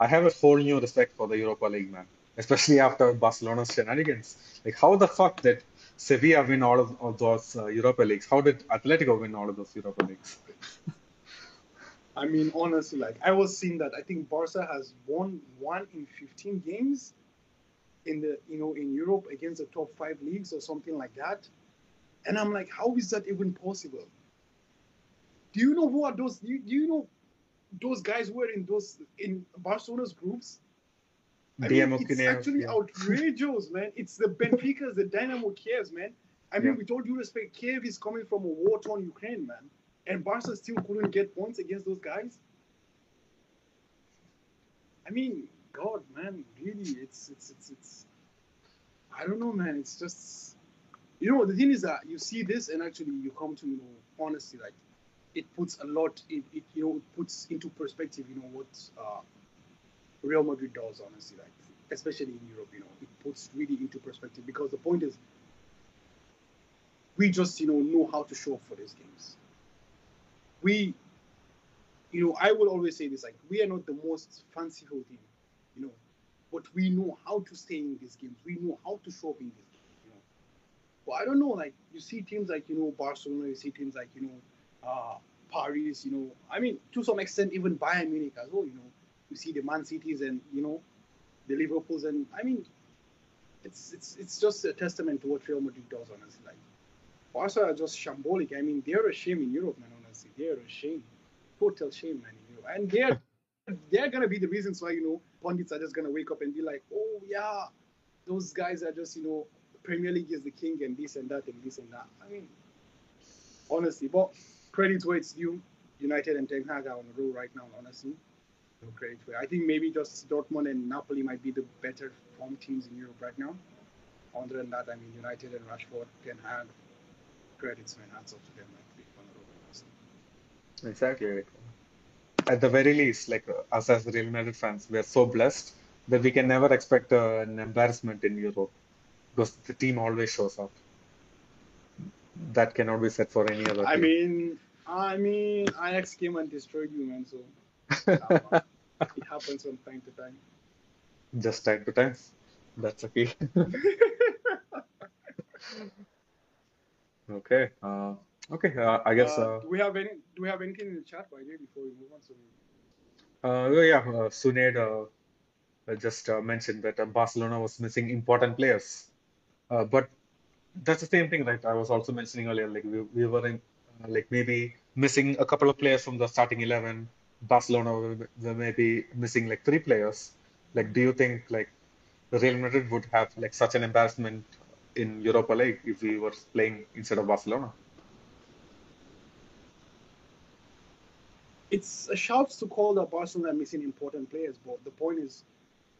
I have a whole new respect for the Europa League, man. Especially after Barcelona's shenanigans. Like how the fuck did Sevilla win all of, of those uh, Europa Leagues? How did Atletico win all of those Europa Leagues? I mean, honestly, like I was seeing that I think Barca has won one in 15 games in the you know in Europe against the top five leagues or something like that. And I'm like, how is that even possible? Do you know who are those? Do you, do you know those guys were in those in Barcelona's groups? I mean, it's actually yeah. outrageous, man. It's the Benficas, the Dynamo Kievs, man. I mean, Yeah. with all due respect, Kiev is coming from a war-torn Ukraine, man, and Barca still couldn't get points against those guys. I mean, God, man, really, it's it's it's it's. I don't know, man. It's just, you know, the thing is that you see this, and actually, you come to you know, honestly, like, it puts a lot. It, it you know, it puts into perspective, you know, what uh, Real Madrid does, honestly, like, especially in Europe, you know, it puts really into perspective because the point is, we just, you know, know how to show up for these games. We, you know, I will always say this, like, we are not the most fanciful team, you know, but we know how to stay in these games. We know how to show up in these games, you know. But I don't know, like, you see teams like, you know, Barcelona, you see teams like, you know, uh, Paris, you know, I mean, to some extent, even Bayern Munich as well, you know. You see the Man Cities and, you know, the Liverpools, and I mean, it's it's it's just a testament to what Real Madrid does, honestly. Like, Barca are just shambolic. I mean, they're a shame in Europe, man. Honestly, they're a shame, total shame, man. In Europe, and they're they're gonna be the reasons why you know pundits are just gonna wake up and be like, oh yeah, those guys are just you know Premier League is the king and this and that and this and that. I mean, honestly, but credit where it's due. United and Ten Hag are on a roll right now, honestly. No credit where I think maybe just Dortmund and Napoli might be the better form teams in Europe right now. Other than that, I mean, United and Rashford, Ten Hag, credits, man. Hats off to them. Like, on the honestly. Exactly. At the very least, like us as Real Madrid fans, we are so blessed that we can never expect uh, an embarrassment in Europe because the team always shows up. That cannot be said for any other I team. mean, I mean, Ajax came and destroyed you, man. So it happens from time to time. Just time to time. That's a key. Okay. Uh, okay. Uh, I guess. Uh, Uh, do we have any? Do we have anything in the chat by the way before we move on? So uh, oh, yeah. Uh, Sunaid uh, uh, just uh, mentioned that uh, Barcelona was missing important players. Uh, but that's the same thing, right? I was also mentioning earlier, like we, we were in, uh, like maybe missing a couple of players from the starting 11. Barcelona were, maybe missing like three players. Like, do you think like Real Madrid would have like such an embarrassment in Europa League if we were playing instead of Barcelona? it's a shout to call that Barcelona missing important players, but the point is,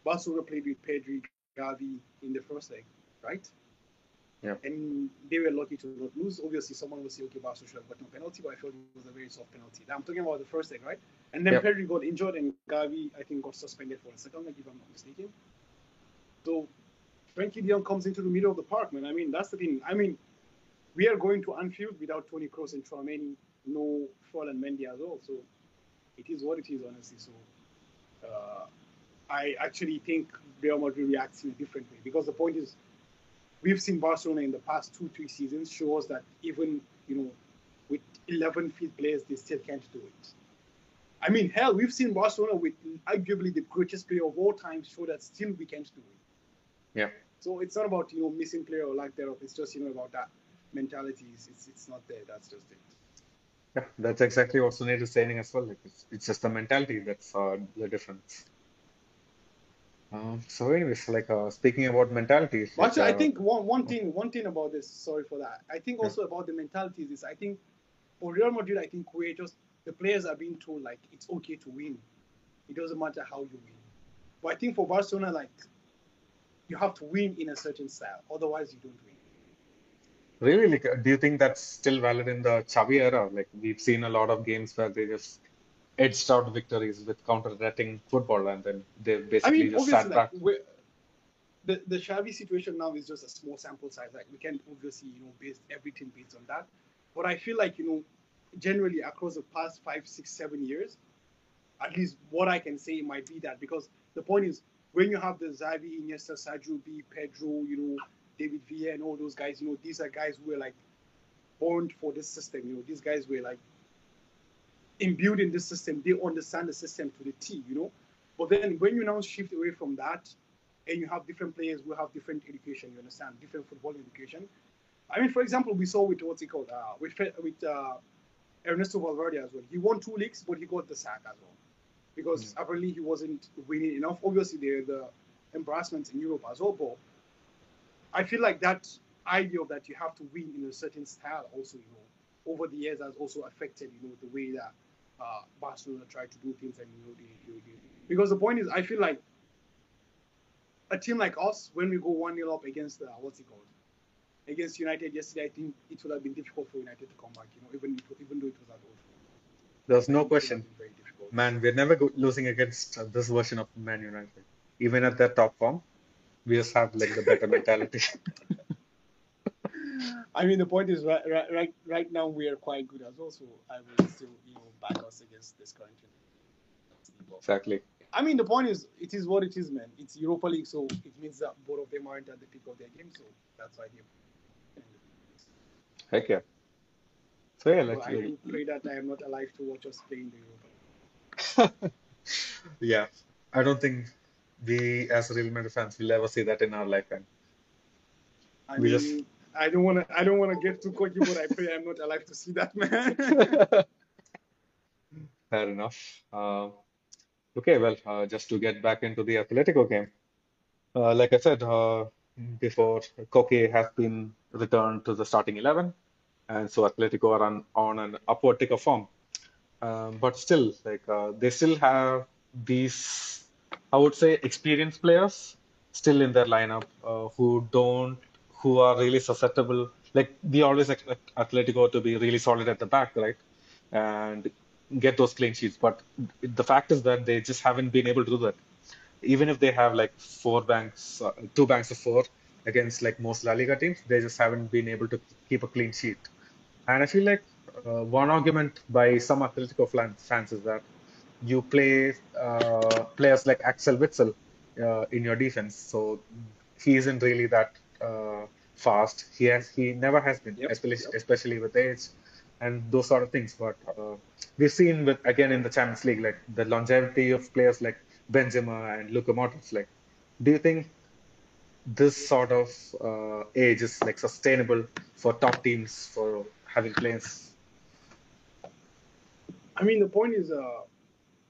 Barcelona played with Pedri, Gavi in the first leg, right? Yeah. And they were lucky to not lose. Obviously, someone will say, okay, Barcelona should have got no penalty, but I felt it was a very soft penalty. I'm talking about the first leg, right? And then Yep. Pedri got injured, and Gavi, I think, got suspended for a second leg, if I'm not mistaken. So Frenkie de Jong comes into the middle of the park, man. I mean, that's the thing. I mean, we are going to Anfield without Toni Kroos and Chouameni, no Fall and Mendy as well. So it is what it is, honestly. So uh, I actually think Real Madrid reacts in a different way because the point is, we've seen Barcelona in the past two, three seasons shows that even you know with 11 field players, they still can't do it. I mean, hell, we've seen Barcelona with arguably the greatest player of all time show that still we can't do it. Yeah. So it's not about you know missing player or lack thereof. It's just you know about that mentality. It's it's, it's not there. That's just it. Yeah, that's exactly what Sunil is saying as well. Like it's, it's just the mentality that's uh, the difference. Um, so, anyways, like uh, speaking about mentalities, like, actually, I uh, think one, one thing one thing about this, sorry for that. I think Yeah. also about the mentality is. I think for Real Madrid, I think we're just the players are being told like it's okay to win. It doesn't matter how you win. But I think for Barcelona, like you have to win in a certain style, otherwise you don't win. really, like, uh, do you think that's still valid in the Xavi era? Like we've seen a lot of games where they just edged out victories with counter-attacking football, and then they basically I mean, just sat obviously, back. like the the Xavi situation now is just a small sample size. Like we can't obviously you know base everything based on that. But I feel like you know, generally across the past five, six, seven years, at least what I can say might be that because the point is when you have the Xavi, Iniesta, Sergio B, Pedro, you know, David Villa, and all those guys, you know, these are guys who were like born for this system. You know, these guys were like imbued in the system. They understand the system to the T. You know, but then when you now shift away from that, and you have different players who have different education, you understand, different football education. I mean, for example, we saw with what's it called, uh, with with uh, Ernesto Valverde as well. He won two leagues, but he got the sack as well because Mm. apparently he wasn't winning enough. Obviously, there are the embarrassments in Europe as well, but I feel like that idea of that you have to win in a certain style also, you know, over the years has also affected, you know, the way that uh, Barcelona try to do things and, you know, they, they, they, because the point is, I feel like a team like us, when we go 1 0 up against, uh, what's it called? Against United yesterday, I think it would have been difficult for United to come back, you know, even, even though it was at Old There's no It would have question. been very difficult. Man, we're never go- losing against uh, this version of Man United. Even at their top form, we just have like the better mentality. I mean, the point is, right, right, right, right now we are quite good as well. So I will still, back us against this current team. exactly. I mean, the point is, it is what it is, man. It's Europa League, so it means that both of them aren't at the peak of their game. So that's why they. Heck yeah. So yeah, So let's I do pray that I am not alive to watch us play in the Europa League. yeah. I don't think we as Real Madrid fans will ever see that in our lifetime. I We mean, just- I don't want to. I don't want to get too cocky, but I pray I'm not alive to see that, man. Fair enough. Uh, okay, well, uh, just to get back into the Atletico game, uh, like I said uh, before, Koke has been returned to the starting 11, and so Atletico are on, on an upward tick of form. Um, but still, like uh, they still have these, I would say, experienced players still in their lineup uh, who don't, who are really susceptible. Like we always expect Atletico to be really solid at the back, right? And get those clean sheets. But the fact is that they just haven't been able to do that. Even if they have like four banks, uh, two banks of four against like most La Liga teams, they just haven't been able to keep a clean sheet. And I feel like uh, one argument by some Atletico fans is that you play uh, players like Axel Witsel uh, in your defense, so he isn't really that uh, fast. He has he never has been, Yep, especially yep. especially with age and those sort of things. But uh, we've seen with again in the Champions League, like the longevity of players like Benzema and Luka Modric. Like, do you think this sort of uh, age is like sustainable for top teams for having players? I mean, the point is, uh,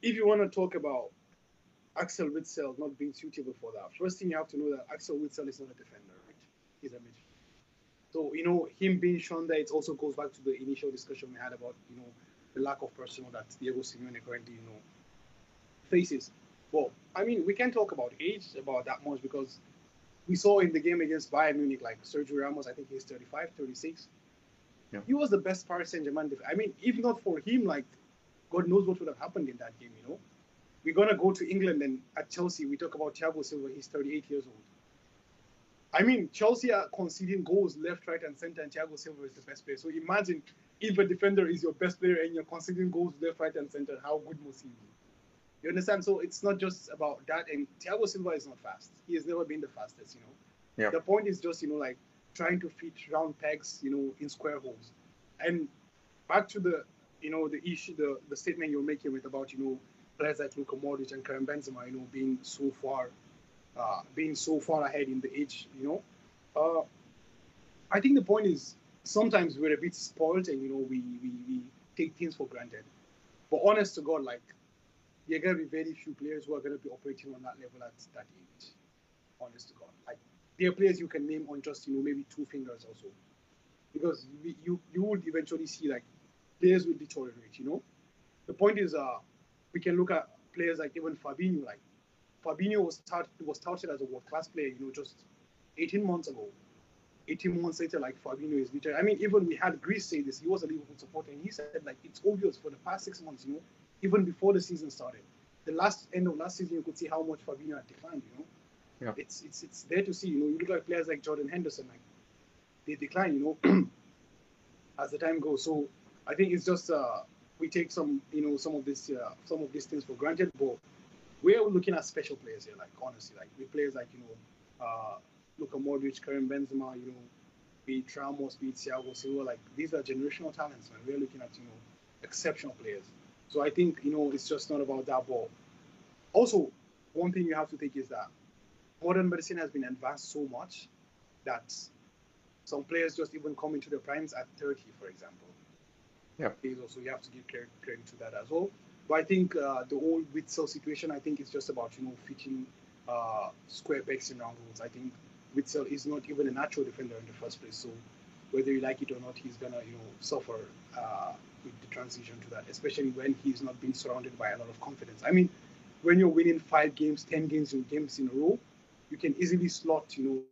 if you want to talk about Axel Witsel not being suitable for that, first thing you have to know that Axel Witsel is not a defender, right? He's a midfielder. So, you know, him being shown that it also goes back to the initial discussion we had about, you know, the lack of personnel that Diego Simeone currently, you know, faces. Well, I mean, we can't talk about age about that much because we saw in the game against Bayern Munich, like Sergio Ramos, I think he's 35, 36. Yeah. He was the best Paris Saint Germain. Def- I mean, if not for him, like, God knows what would have happened in that game, you know? We're going to go to England and at Chelsea, we talk about Thiago Silva, he's 38 years old. I mean, Chelsea are conceding goals left, right, and center, and Thiago Silva is the best player. So imagine if a defender is your best player and you're conceding goals left, right, and center, how good must he be? You understand? So it's not just about that. And Thiago Silva is not fast. He has never been the fastest, you know. Yeah. The point is just, you know, like trying to fit round pegs, you know, in square holes. And back to the, you know, the issue, the, the statement you're making with about, you know, players like Luka Modric and Karim Benzema, you know, being so far, uh, being so far ahead in the age, you know. Uh, I think the point is sometimes we're a bit spoiled and, you know, we, we, we take things for granted. But honest to God, like, there are going to be very few players who are going to be operating on that level at that age. Honest to God, like there are players you can name on just you know maybe two fingers or so, because we, you you would eventually see like players will deteriorate. You know, the point is uh we can look at players like even Fabinho. Like Fabinho was touted was touted as a world class player. You know, just 18 months ago. 18 months later, like Fabinho is literally. I mean, even we had Greece say this. He was a Liverpool supporter, and he said like it's obvious for the past six months. You know, even before the season started. The last end of last season, you could see how much Fabinho had declined. You know, Yeah. it's it's it's there to see. You know, you look at players like Jordan Henderson, like they decline. You know, as the time goes. So I think it's just uh, we take some you know some of this uh, some of these things for granted, but we're looking at special players here. Like honestly, like we players like you know uh, Luka Modric, Karim Benzema, you know, be it Ramos, be it Thiago Silva, like these are generational talents, man. We're looking at you know exceptional players. So I think you know it's just not about that ball. Also, one thing you have to think is that modern medicine has been advanced so much that some players just even come into their primes at 30, for example. Yeah. So you have to give credit, credit to that as well. But I think uh, the whole Witsel situation, I think it's just about you know fitting uh, square pegs in round holes. I think Witsel is not even a natural defender in the first place. So whether you like it or not, he's gonna you know suffer uh, with the transition to that, especially when he's not being surrounded by a lot of confidence. I mean, when you're winning five games, ten games in games in a row, you can easily slot you know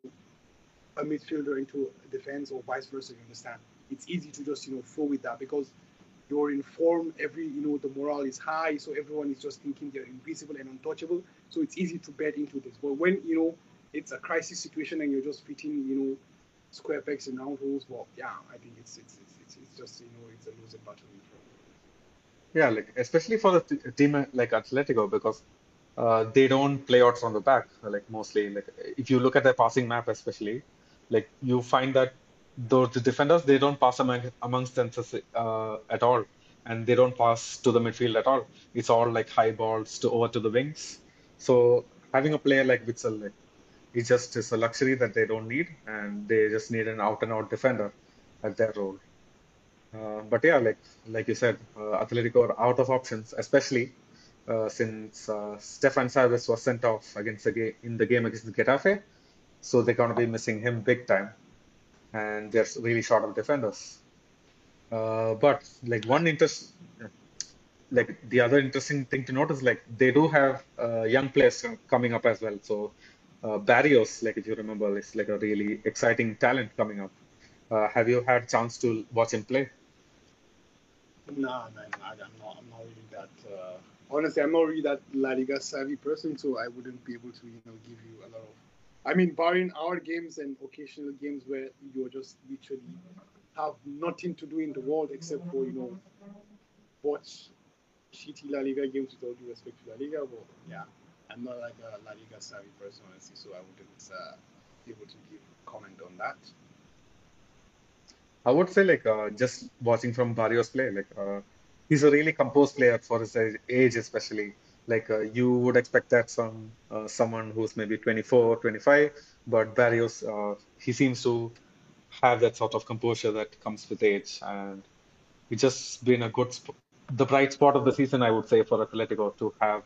a midfielder into a defense or vice versa. You understand? It's easy to just you know flow with that because you're informed. Every you know the morale is high, so everyone is just thinking they're invisible and untouchable. So it's easy to bet into this. But when you know it's a crisis situation and you're just fitting you know square pegs in round holes, well, yeah, I think it's it's it's, it's, it's just you know it's a losing battle. Yeah, like especially for the t- team like Atletico because uh, they don't play out from the back like mostly like if you look at their passing map especially like you find that those the defenders they don't pass among, amongst themselves uh, at all. And they don't pass to the midfield at all. It's all like high balls to over to the wings. So having a player like Witsel like it just is a luxury that they don't need. And they just need an out and out defender at their role. Uh, but yeah, like like you said, uh, Atletico are out of options, especially uh, since uh, Stefan Savic was sent off against the game in the game against Getafe, so they're gonna be missing him big time, and they're really short of defenders. Uh, but like one interest, like the other interesting thing to note is like they do have uh, young players coming up as well. So uh, Barrios, like if you remember, is like a really exciting talent coming up. Uh, have you had chance to watch him play? Man, I, I'm not. I'm not really that. Uh, honestly, I'm not really that La Liga savvy person, so I wouldn't be able to, you know, give you a lot of. I mean, barring our games and occasional games where you're just literally have nothing to do in the world except for you know watch shitty La Liga games with all due respect to La Liga. But yeah, I'm not like a La Liga savvy person, honestly, so I wouldn't uh, be able to give comment on that. I would say like uh, just watching from Barrios play, like uh, he's a really composed player for his age, especially. Like uh, you would expect that from uh, someone who's maybe 24, 25, but Barrios, uh, he seems to have that sort of composure that comes with age, and it's just been a good, sp the bright spot of the season, I would say, for Atletico to have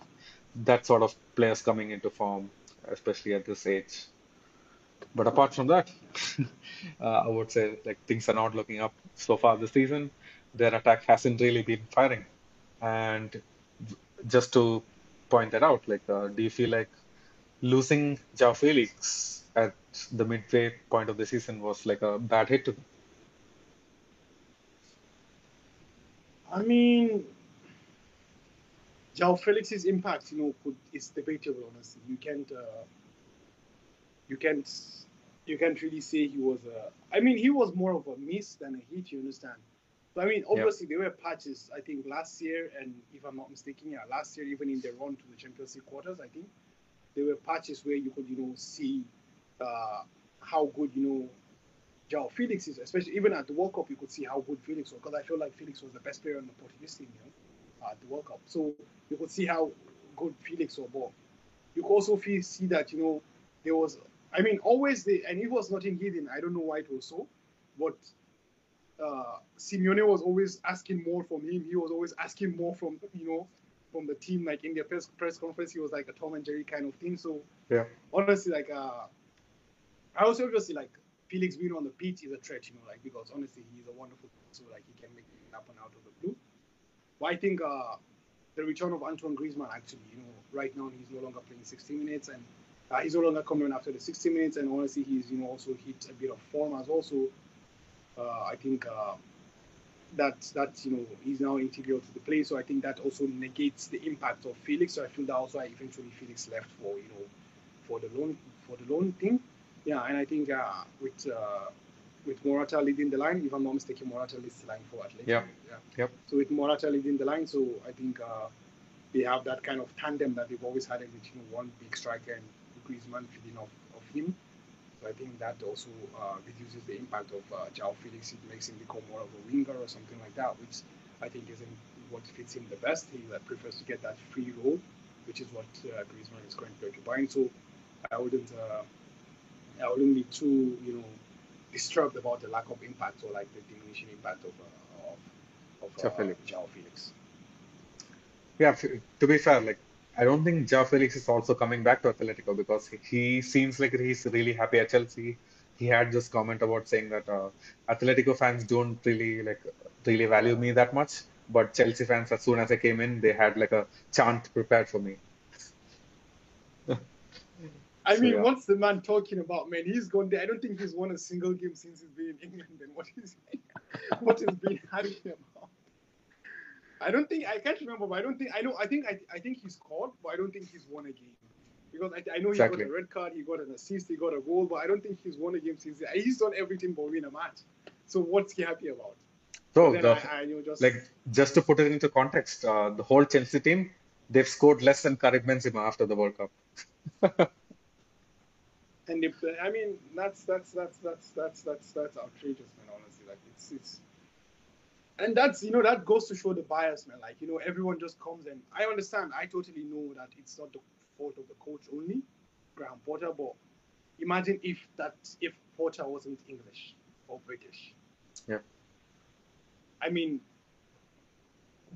that sort of players coming into form, especially at this age. But apart from that, uh, I would say like things are not looking up so far this season. Their attack hasn't really been firing. And just to point that out, like, uh, do you feel like losing João Felix at the midway point of the season was like a bad hit to? I mean, João Felix's impact, you know, could, is debatable. Honestly, you can't, uh, you can't, you can't really say he was a. I mean, he was more of a miss than a hit. You understand? So I mean, obviously there were patches. I think last year, and if I'm not mistaken, yeah, last year even in the run to the Champions League quarters, I think there were patches where you could, you know, see uh, how good, you know, João Felix is, especially even at the World Cup, you could see how good Felix was because I feel like Felix was the best player on the Portuguese team, you know, at the World Cup. So you could see how good Felix was. But you could also feel, see that, you know, there was, I mean, always the, and it was not in hidden. I don't know why it was so, but uh, Simeone was always asking more from him. He was always asking more from, you know, from the team. Like in their press, press conference, he was like a Tom and Jerry kind of thing. So Yeah. honestly, like, uh, I also obviously like Felix being on the pitch is a threat, you know, like because honestly he's a wonderful so like he can make it happen out of the blue. But I think uh, the return of Antoine Griezmann actually, you know, right now he's no longer playing 60 minutes and uh, he's no longer coming after the 60 minutes and honestly he's you know also hit a bit of form as also. Uh, I think uh, that that you know he's now integral to the play. So I think that also negates the impact of Felix. So I feel that also eventually Felix left for you know for the loan for the loan thing. Yeah, and I think uh, with uh, with Morata leading the line, if I'm not mistaken, Morata leads the line for Atletico. Yeah. yeah. Yep. So with Morata leading the line, so I think uh, they have that kind of tandem that they've always had with you know, one big striker and Griezmann feeding off of him. So I think that also uh, reduces the impact of uh, Joao Felix. It makes him become more of a winger or something like that, which I think isn't what fits him the best. He uh, prefers to get that free role, which is what uh, Griezmann is currently occupying. So I wouldn't, uh, I wouldn't be too, you know, disturbed about the lack of impact or like the diminishing impact of uh, of, of Felix. Joao Felix. Yeah, to be fair, like I don't think Joao Felix is also coming back to Atletico because he, seems like he's really happy at Chelsea. He had this comment about saying that uh, Atletico fans don't really like really value me that much, but Chelsea fans, as soon as I came in, they had like a chant prepared for me. I So mean, yeah, what's the man talking about, man? He's gone there. I don't think he's won a single game since he's been in England. And what is what has been about? I don't think I can't remember, but I don't think I know. I think I, I think he scored, but I don't think he's won a game because I, I know he exactly. got a red card, he got an assist, he got a goal, but I don't think he's won a game since he's done everything but win a match. So what's he happy about? So the I, I you know just like just to put it into context, uh, the whole Chelsea team they've scored less than Karim Benzema after the World Cup. and if I mean that's that's that's that's that's that's that's outrageous, man. Honestly, like it's it's and that's you know that goes to show the bias, man. Like you know everyone just comes and I understand. I totally know that it's not the fault of the coach only, Graham Potter. But imagine if that if Potter wasn't English or British. Yeah. I mean,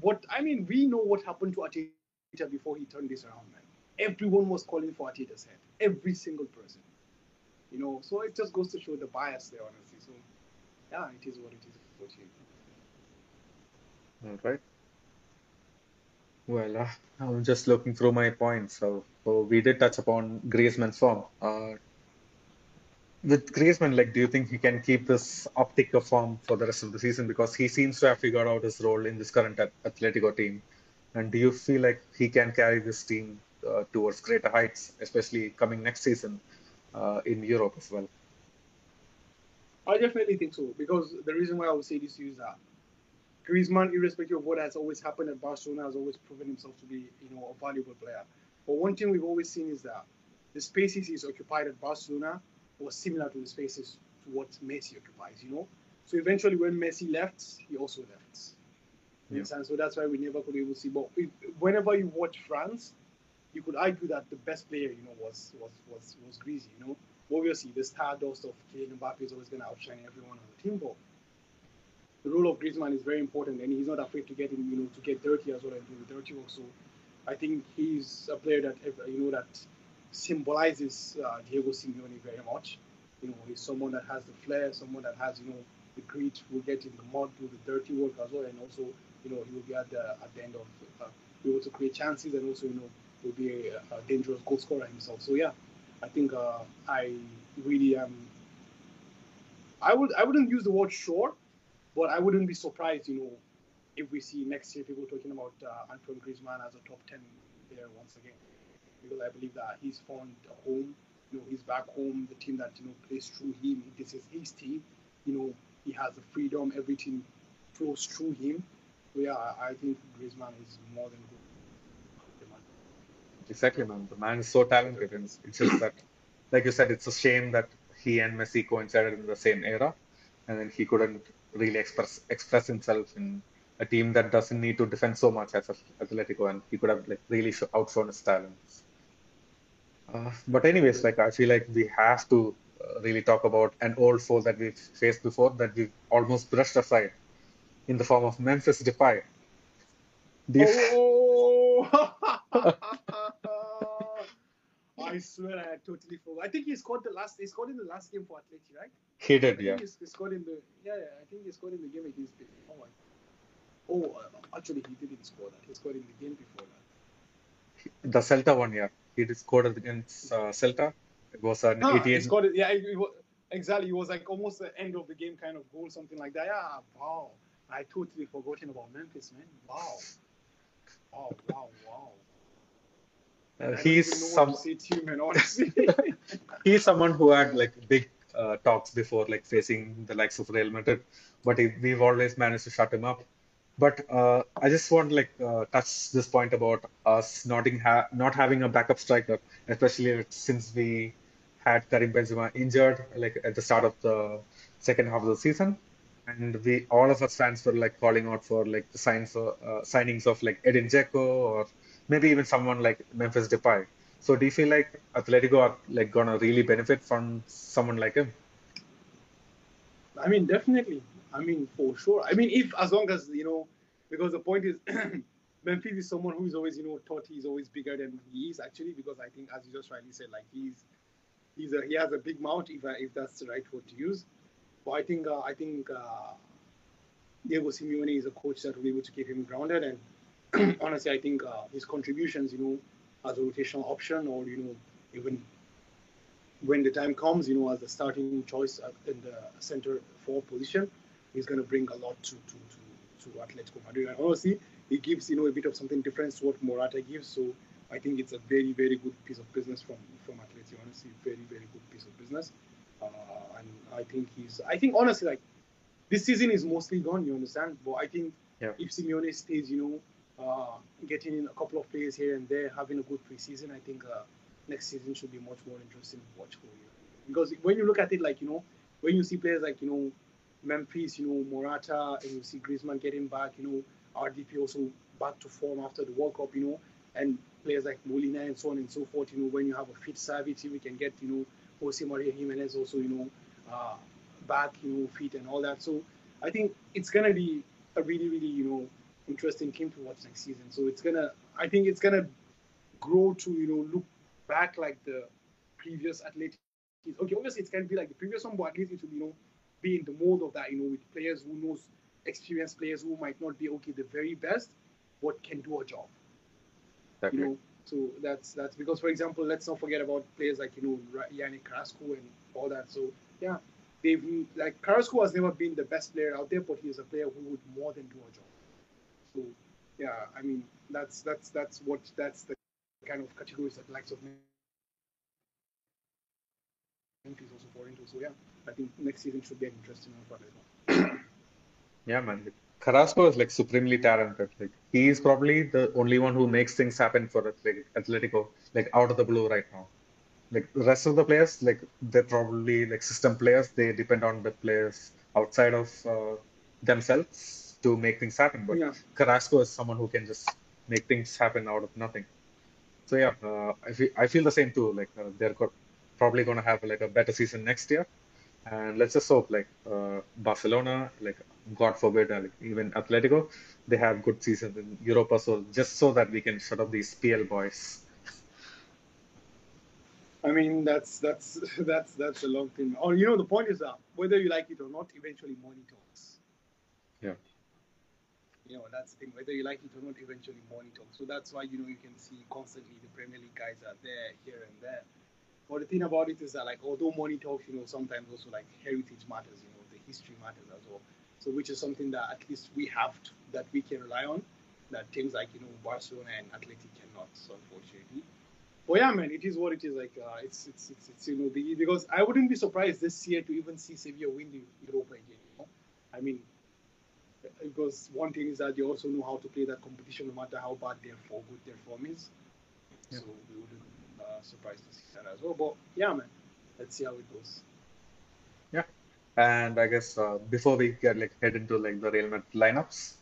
what I mean, we know what happened to Arteta before he turned this around, man. Everyone was calling for Arteta's head. Every single person. You know, so it just goes to show the bias there, honestly. So, yeah, it is what it is. unfortunately. All right. Well, uh, I'm just looking through my points. So, so we did touch upon Griezmann's form. Uh, with Griezmann, like, do you think he can keep this optic of form for the rest of the season? Because he seems to have figured out his role in this current At- Atletico team. And do you feel like he can carry this team uh, towards greater heights, especially coming next season uh, in Europe as well? I definitely think so because the reason why I would say this to you is that Griezmann, irrespective of what has always happened at Barcelona, has always proven himself to be, you know, a valuable player. But one thing we've always seen is that the spaces he's occupied at Barcelona was similar to the spaces to what Messi occupies, you know. So eventually, when Messi left, he also left. Yeah. So that's why we never could able to see. But if, whenever you watch France, you could argue that the best player, you know, was was was was Greasy, you know. Obviously, the stardust of Kylian Mbappe is always going to outshine everyone on the team, but the role of Griezmann is very important, and he's not afraid to get you know, to get dirty as well and do the dirty work. So, I think he's a player that you know that symbolizes uh, Diego Simeone very much. You know, he's someone that has the flair, someone that has you know the grit, will get in the mud, do the dirty work as well, and also you know he will be at the at the end of uh, be able to create chances, and also you know will be a, a dangerous goal scorer himself. So yeah, I think uh, I really am. I would I wouldn't use the word sure, but I wouldn't be surprised, you know, if we see next year people talking about uh, Antoine Griezmann as a top ten player once again, because I believe that he's found a home. You know, he's back home. The team that you know plays through him. This is his team. You know, he has the freedom. Everything flows through him. So yeah, I think Griezmann is more than good. Exactly, man. The man is so talented, and it's just that, like you said, it's a shame that he and Messi coincided in the same era, and then he couldn't really express express himself in a team that doesn't need to defend so much as Atletico, and he could have like really sh- outshone his talents. Uh, but anyways, like I feel like we have to uh, really talk about an old foe that we've faced before that we've almost brushed aside in the form of Memphis Depay. You, Oh! I swear I had totally forgot. I think he scored the last. He scored in the last game for Atleti, right? he did, yeah. he, he scored in the yeah, yeah. I think he scored in the game against. The, oh, my. oh, uh, actually he didn't score that. He scored in the game before that. The Celta one, yeah. He did scored against uh, Celta. It was an Huh, he scored it. Yeah, it, it was, exactly. It was like almost the end of the game kind of goal, something like that. Yeah, wow. I totally forgotten about Memphis, man. Wow. Wow, wow, wow. Uh, he's some man, honestly. he's someone who had like big uh, talks before, like facing the likes of Real Madrid, but he, we've always managed to shut him up. But uh, I just want to like uh, touch this point about us not, ha- not having a backup striker, especially since we had Karim Benzema injured like at the start of the second half of the season, and we all of us fans were like calling out for like the signs uh, signings of like Edin Dzeko or maybe even someone like Memphis Depay. So do you feel like Atletico are like gonna really benefit from someone like him? I mean, definitely. I mean, for sure. I mean, if as long as you know, because the point is, Memphis is someone who is always you know thought he's always bigger than he is actually. Because I think, as you just rightly said, like he's he's a, he has a big mouth if if that's the right word to use. But I think uh, I think uh, Diego Simeone is a coach that will be able to keep him grounded. And honestly, I think uh, his contributions, you know, as a rotational option, or you know, even when the time comes, you know, as a starting choice in the center forward position, he's going to bring a lot to to to, to Atletico Madrid. And honestly, he gives you know a bit of something different to what Morata gives. So I think it's a very very good piece of business from from Atletico. Honestly, very very good piece of business. Uh, and I think he's. I think honestly, like this season is mostly gone. You understand? But I think yeah. if Simeone stays, you know, uh, getting in a couple of players here and there, having a good preseason, I think uh, next season should be much more interesting to watch for you. Because when you look at it, like you know, when you see players like you know, Memphis, you know, Morata, and you see Griezmann getting back, you know, RDP also back to form after the World Cup, you know, and players like Molina and so on and so forth. You know, when you have a fit Savic, we can get you know Jose Maria Gimenez also, you know, uh, back, you know, fit and all that. So I think it's gonna be a really, really, you know, interesting game to watch next season. So it's gonna, I think it's gonna grow to, you know, look back like the previous athletic. Okay, obviously it's gonna be like the previous one, but at least it will, you know, be in the mold of that, you know, with players who knows experienced players who might not be okay the very best, but can do a job. Exactly. You know, so that's that's because, for example, let's not forget about players like you know Yannick Carrasco and all that. So yeah, they've like Carrasco has never been the best player out there, but he is a player who would more than do a job. So yeah, I mean that's that's that's what that's the kind of categories that likes of Memphis also fall into. So yeah, I think next season should be an interesting one for well. yeah, man. Carrasco is like supremely talented. Like he is probably the only one who makes things happen for Atletico, like out of the blue right now. Like the rest of the players, like they're probably like system players. They depend on the players outside of uh, themselves to make things happen. But yeah. Carrasco is someone who can just make things happen out of nothing. So yeah, uh, I feel I feel the same too. Like uh, they're go- probably going to have like a better season next year, and let's just hope like uh, Barcelona, like God forbid, uh, like even Atletico, they have good seasons in Europa. So just so that we can shut up these PL boys. I mean, that's that's that's that's a long thing. Or you know, the point is that whether you like it or not, eventually money talks. Yeah. You know, that's the thing. Whether you like it or not, eventually money talks. So that's why you know you can see constantly the Premier League guys are there, here and there. But the thing about it is that like although money talks, you know, sometimes also like heritage matters. You know, the history matters as well. So which is something that at least we have to, that we can rely on. That teams like you know Barcelona and Athletic cannot, unfortunately. But yeah, man, it is what it is. Like uh, it's, it's it's it's you know the, because I wouldn't be surprised this year to even see Sevilla win the Europa again. You know? I mean, because one thing is that they also know how to play that competition, no matter how bad their form, good their form is. Yeah. So we wouldn't uh, surprised to see that as well. But yeah, man, let's see how it goes. Yeah, and I guess uh, before we get like head into like the Real Madrid lineups,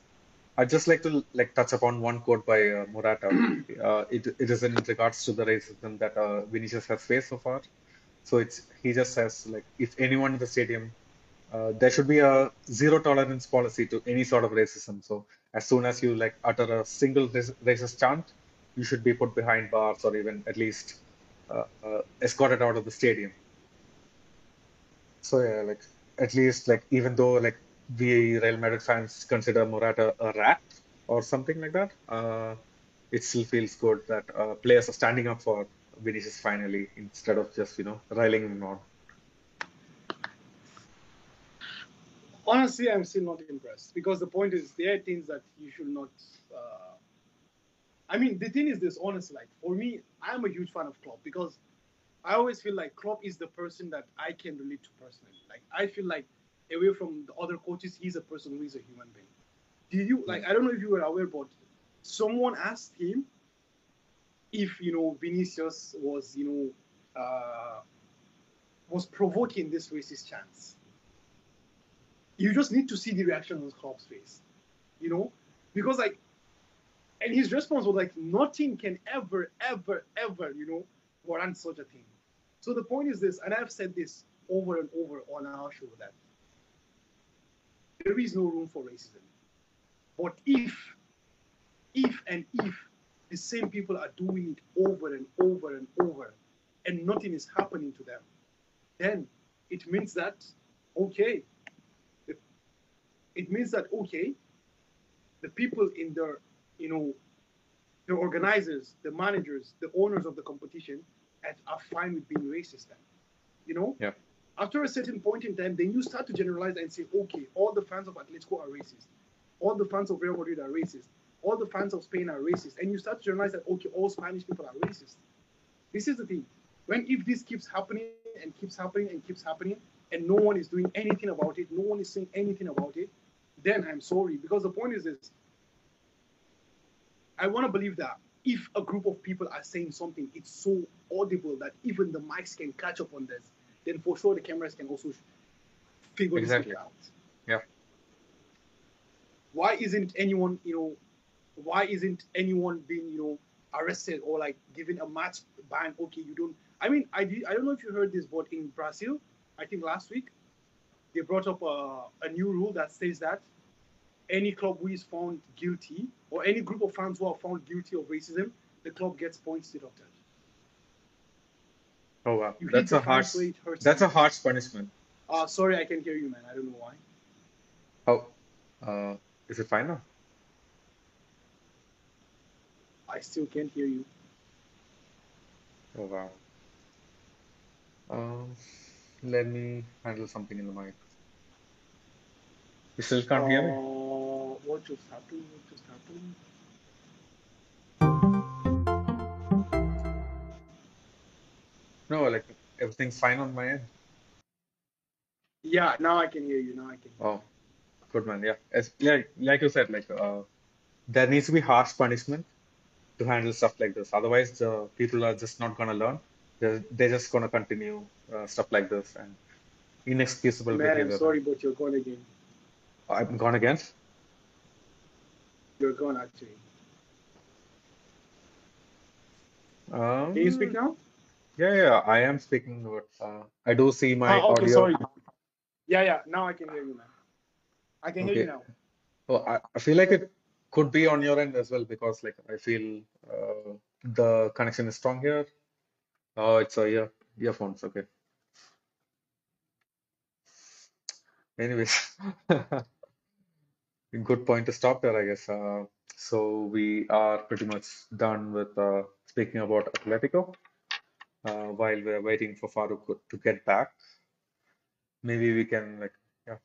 I'd just like to like touch upon one quote by uh, Morata. uh, it, it is in regards to the racism that uh, Vinicius has faced so far. So it's he just says like if anyone in the stadium, uh, there should be a zero tolerance policy to any sort of racism. So as soon as you like utter a single racist chant, you should be put behind bars or even at least uh, uh, escorted out of the stadium. So yeah, like at least like even though like we Real Madrid fans consider Morata a rat or something like that, uh, it still feels good that uh, players are standing up for Vinicius finally instead of just you know riling him on. Honestly, I'm still not impressed because the point is there are things that you should not. Uh, I mean, the thing is this, honestly, like for me, I'm a huge fan of Klopp because I always feel like Klopp is the person that I can relate to personally. Like I feel like away from the other coaches, he's a person who is a human being. Did you like? I don't know if you were aware, but someone asked him if you know Vinicius was you know uh, was provoking this racist chance. You just need to see the reaction on Klopp's face, you know, because like, and his response was like, nothing can ever, ever, ever, you know, warrant such a thing. So the point is this, and I've said this over and over on our show that there is no room for racism. But if, if and if the same people are doing it over and over and over, and nothing is happening to them, then it means that okay, it means that okay, the people in the you know the organizers, the managers, the owners of the competition are fine with being racist then. You know? Yeah. After a certain point in time, then you start to generalize and say, okay, all the fans of Atletico are racist. All the fans of Real Madrid are racist. All the fans of Spain are racist. And you start to generalize that, okay, all Spanish people are racist. This is the thing. When if this keeps happening and keeps happening and keeps happening, and no one is doing anything about it, no one is saying anything about it, then I'm sorry. Because the point is this I want to believe that if a group of people are saying something, it's so audible that even the mics can catch up on this, then for sure the cameras can also figure exactly. this out. Yeah. Why isn't anyone, you know, why isn't anyone being, you know, arrested or like given a match ban? Okay, you don't. I mean, I did, I don't know if you heard this, but in Brazil, I think last week, they brought up a, a new rule that says that any club who is found guilty or any group of fans who are found guilty of racism, the club gets points deducted. Oh wow, you that's a harsh. That's me. a harsh punishment. Uh, sorry, I can hear you, man. I don't know why. Oh, uh, is it fine now? I still can't hear you. Oh wow. Um, let me handle something in the mic. You still can't uh, hear me? Uh, what just happened? What just happened? No, like everything's fine on my end. Yeah, now I can hear you. Now I can. Oh, good man. Yeah, As, like like you said, like uh, there needs to be harsh punishment to handle stuff like this. Otherwise, the people are just not gonna learn. They're, they're just gonna continue uh, stuff like this and inexcusable Man, behavior. I'm sorry, but you're gone again. I'm gone again. You're gone actually. Um, Can you speak now? Yeah, yeah, I am speaking. But, uh, I do see my oh, okay, audio. sorry. Yeah, yeah. Now I can hear you, man. I can Okay. hear you now. Oh, I, I feel like it could be on your end as well because like I feel uh, the connection is strong here. Oh, it's a ear earphones. Okay. Anyways, good point to stop there, I guess. Uh, so we are pretty much done with uh, speaking about Atletico. Uh, while we're waiting for Farooq to get back, maybe we can like yeah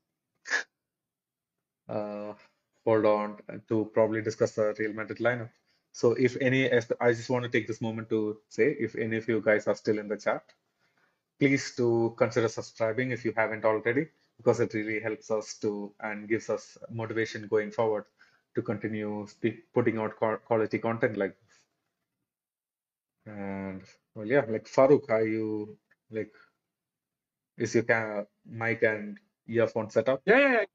uh, hold on to probably discuss the Real Madrid lineup. So if any, I just want to take this moment to say, if any of you guys are still in the chat, please do consider subscribing if you haven't already, because it really helps us to and gives us motivation going forward to continue speak, putting out quality content like this. And well, yeah, like Farooq, are you like, is your ca mic and earphone set up? Yeah, yeah, yeah.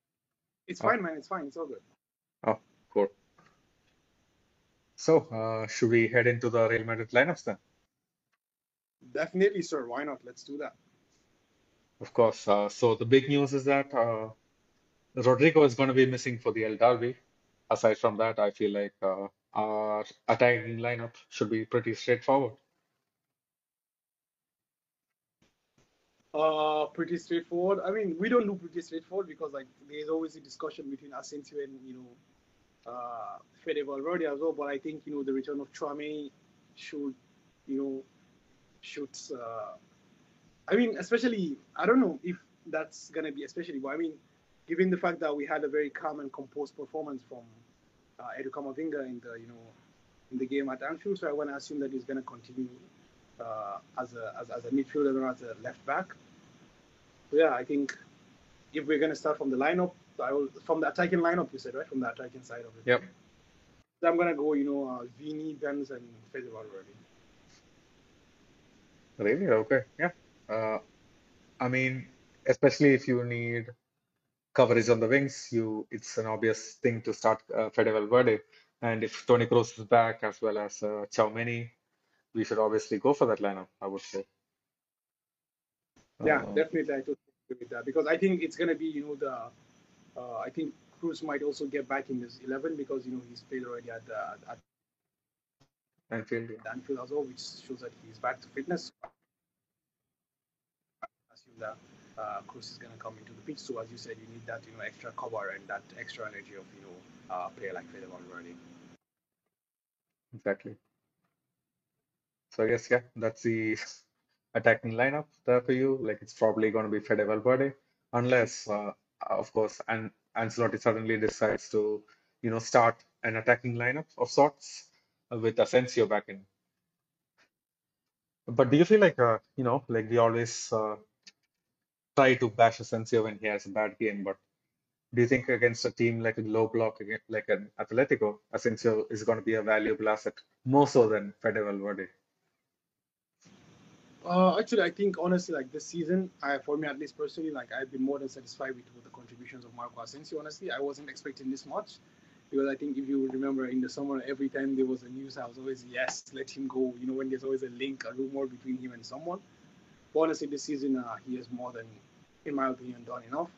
It's Oh, fine, man. It's fine. It's all good. oh, cool. So, uh, should we head into the Real Madrid lineups then? Definitely, sir. Why not? Let's do that. Of course. Uh, so the big news is that uh, Rodrygo is going to be missing for the El Derby. Aside from that, I feel like uh, our attacking lineup should be pretty straightforward. Uh, pretty straightforward. I mean, we don't do pretty straightforward because like there's always a discussion between Asensio and you know uh, Fede Valverde as well. But I think you know the return of Tchouameni should you know should uh, I mean especially I don't know if that's gonna be especially but I mean given the fact that we had a very calm and composed performance from uh, Edu Camavinga in the you know in the game at Anfield, so I want to assume that he's going to continue uh, as a as, as a midfielder or as a left back. So yeah, I think if we're going to start from the lineup, I will from the attacking lineup. You said right from the attacking side of it. Yep. So I'm gonna go, you know, uh, Vini, Benz, and Fede Valverde. Really? Okay. Yeah. Uh, I mean, especially if you need coverage on the wings, you it's an obvious thing to start uh, Fede Valverde. And if Toni Kroos is back as well as uh, Tchouameni, we should obviously go for that lineup. I would say. Yeah, Uh, definitely, I totally agree with that because I think it's gonna be, you know, the uh, I think Kroos might also get back in this 11 because you know he's played already at the at Anfield. yeah. Anfield as well, which shows that he's back to fitness. That uh, Kroos is gonna come into the pitch. So as you said, you need that you know extra cover and that extra energy of you know uh, player like Fede Valverde. Exactly. So I guess yeah, that's the attacking lineup there for you. Like it's probably going to be Fede Valverde, unless, uh, of course, and Ancelotti suddenly decides to, you know, start an attacking lineup of sorts uh, with Asensio back in. But do you feel like, uh, you know, like we always uh, try to bash Asensio when he has a bad game, but do you think against a team like a low block, like an Atletico, Asensio is going to be a valuable asset more so than Fede Valverde? Uh, actually, I think honestly, like this season, I for me at least personally, like I've been more than satisfied with, with the contributions of Marco Asensio. Honestly, I wasn't expecting this much because I think if you remember in the summer, every time there was a news, I was always yes, let him go. You know, when there's always a link, a rumor between him and someone. Honestly, this season, uh, he has more than, in my opinion, done enough.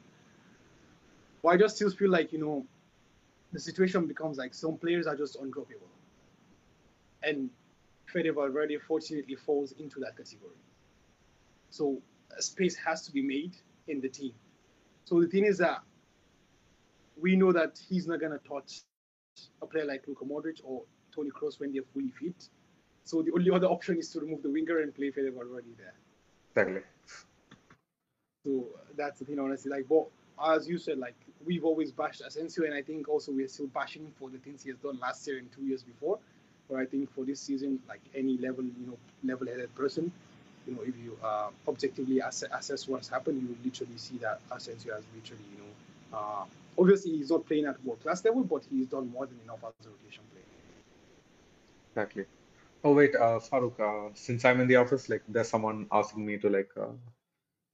But I just still feel like you know, the situation becomes like some players are just undroppable, and Fede Valverde fortunately falls into that category. So a space has to be made in the team. So the thing is that we know that he's not gonna touch a player like Luka Modric or Toni Kroos when they're fully fit. So the only other option is to remove the winger and play Fede Valverde there. Exactly. So that's the thing, honestly. Like, but as you said, like we've always bashed Asensio, and I think also we're still bashing for the things he has done last year and two years before. But I think for this season, like any level, you know, level-headed person, you know, if you uh, objectively ass- assess what's happened, you will literally see that Asensio has literally, you know, uh, obviously he's not playing at world-class level, but he's done more than enough as a rotation player. Exactly. Oh wait, uh, Farooq, uh, since I'm in the office, like there's someone asking me to like uh,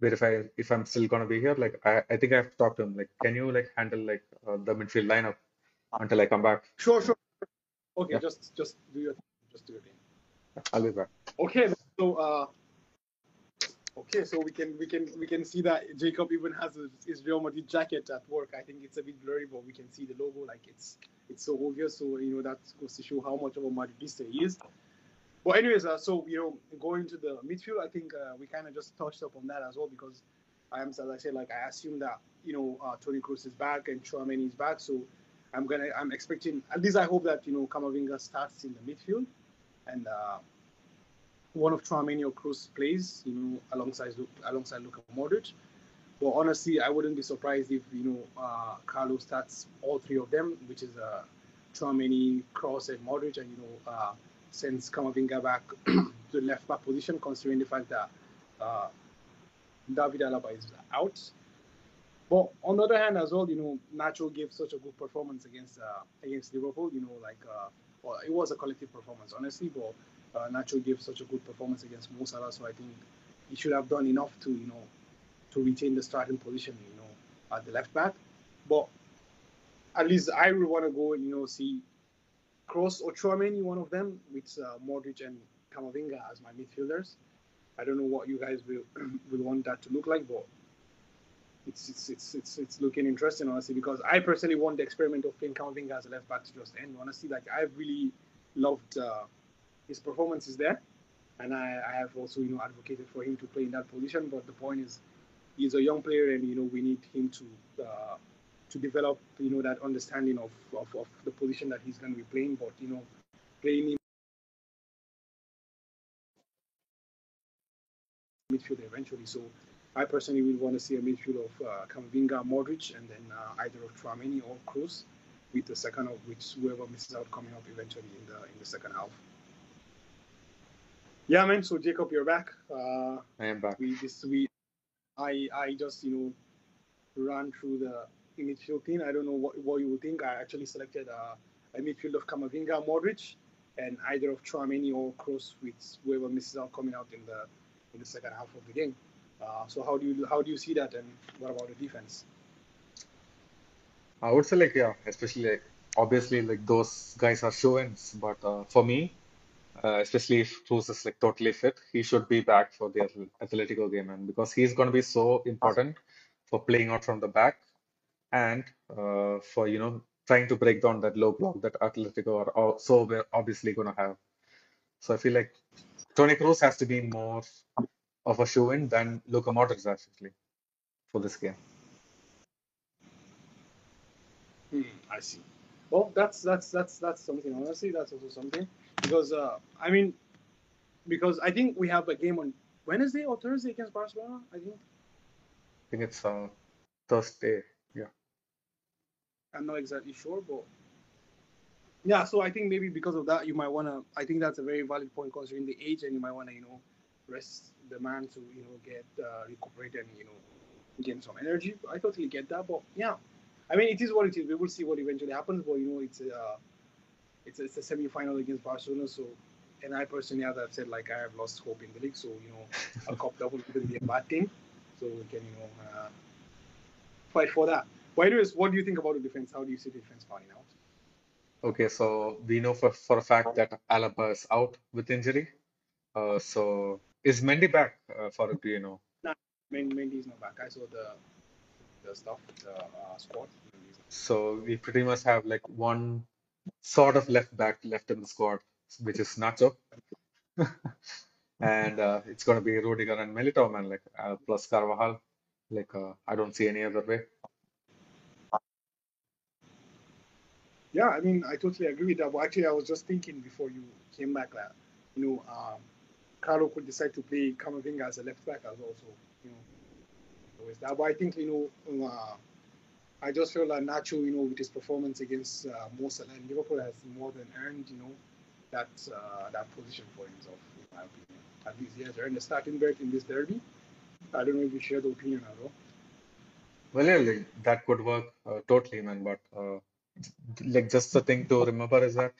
verify if I'm still gonna be here. Like I, I think I have to talk to him. Like, can you like handle like uh, the midfield lineup until I come back? Sure, sure. Okay, Yeah. just just do your just do your thing. I'll be back. Okay, so uh, okay, so we can we can we can see that Jacob even has his, his Real Madrid jacket at work. I think it's a bit blurry, but we can see the logo. Like it's it's so obvious. So you know that goes to show how much of a Madridista he is. But anyways, uh, so you know, going to the midfield, I think uh, we kind of just touched up on that as well because I am, as I said, like I assume that you know uh, Toni Kroos is back and Tchouameni is back, so I'm gonna I'm expecting at least I hope that you know Camavinga starts in the midfield and uh, one of Tchouameni or Kroos plays, you know, alongside alongside Luka Modric. But honestly, I wouldn't be surprised if you know uh, Carlos starts all three of them, which is uh, Tchouameni, Kroos, and Modric, and you know uh, sends Camavinga back to the left back position, considering the fact that uh, David Alaba is out. But on the other hand, as well, you know, Nacho gave such a good performance against uh, against Liverpool. You know, like uh, well, it was a collective performance, honestly. But uh, Nacho gave such a good performance against Mo Salah, so I think he should have done enough to you know to retain the starting position, you know, at the left back. But at least I would want to go, and you know, see Kroos or Tchouameni, one of them, with uh, Modric and Camavinga as my midfielders. I don't know what you guys will will want that to look like, but it's it's it's it's, it's looking interesting, honestly, because I personally want the experiment of playing Camavinga as a left back to just end. Honestly, like I really loved uh, his performances there, and I, I have also you know advocated for him to play in that position. But the point is, he's a young player, and you know we need him to uh, to develop you know that understanding of, of, of the position that he's going to be playing. But you know, playing him midfield eventually. So I personally would want to see a midfield of uh, Camavinga, Modric, and then uh, either of Tchouameni or Kroos with the second of which whoever misses out coming up eventually in the in the second half. Yeah, man. So Jacob, you're back. Uh, I am back. we this we, I I just you know ran through the midfield thing. I don't know what, what you would think. I actually selected uh, a midfield of Camavinga, Modric, and either of Tchouameni or Kroos, with whoever misses out coming out in the in the second half of the game. Uh, so how do you how do you see that, and what about the defense? I would say like yeah, especially like obviously like those guys are show-ins, but uh, for me, uh, especially if Kroos is like totally fit, he should be back for the Atl- Atletico game, and because he's going to be so important for playing out from the back and uh, for you know trying to break down that low block that Atletico are so we're obviously going to have. So I feel like Toni Kroos has to be more of a shoe-in than Luka Modric actually for this game. Hmm, I see. Well, that's that's that's that's something. Honestly, that's also something because uh, I mean, because I think we have a game on Wednesday or Thursday against Barcelona. I think I think it's uh, Thursday. I'm not exactly sure, but yeah. So I think maybe because of that, you might wanna. I think that's a very valid point considering the age, and you might wanna, you know, rest the man to you know get uh, recuperate and you know gain some energy. I totally get that, but yeah, I mean it is what it is. We will see what eventually happens, but you know it's a uh, it's it's a semi-final against Barcelona, so. And I personally, as I've said, like I have lost hope in the league. So you know, a cup double wouldn't be a bad thing. So we can you know uh, fight for that. But anyways, what do you think about the defense? How do you see the defense panning out? Okay, so we know for, for a fact that Alaba is out with injury. Uh, so is Mendy back uh, for do you know? Mendy Mendy's not back. I saw the the stuff, the uh, squad. So we pretty much have like one sort of left back left in the squad, which is Nacho. And uh, it's going to be Rudiger and Militao, man, like uh, plus Carvajal. Like uh, I don't see any other way. Yeah, I mean, I totally agree with that. But actually, I was just thinking before you came back that you know, um, Carlo could decide to play Camavinga as a left back as also, you know, always that. But I think you know, uh, I just feel like Nacho, you know, with his performance against uh, Mo Liverpool has more than earned, you know, that uh, that position for himself, in my opinion. At least he has earned a starting berth in this derby. I don't know if you share the opinion at all. Well, yeah, that could work uh, totally, man. But uh, like just the thing to remember is that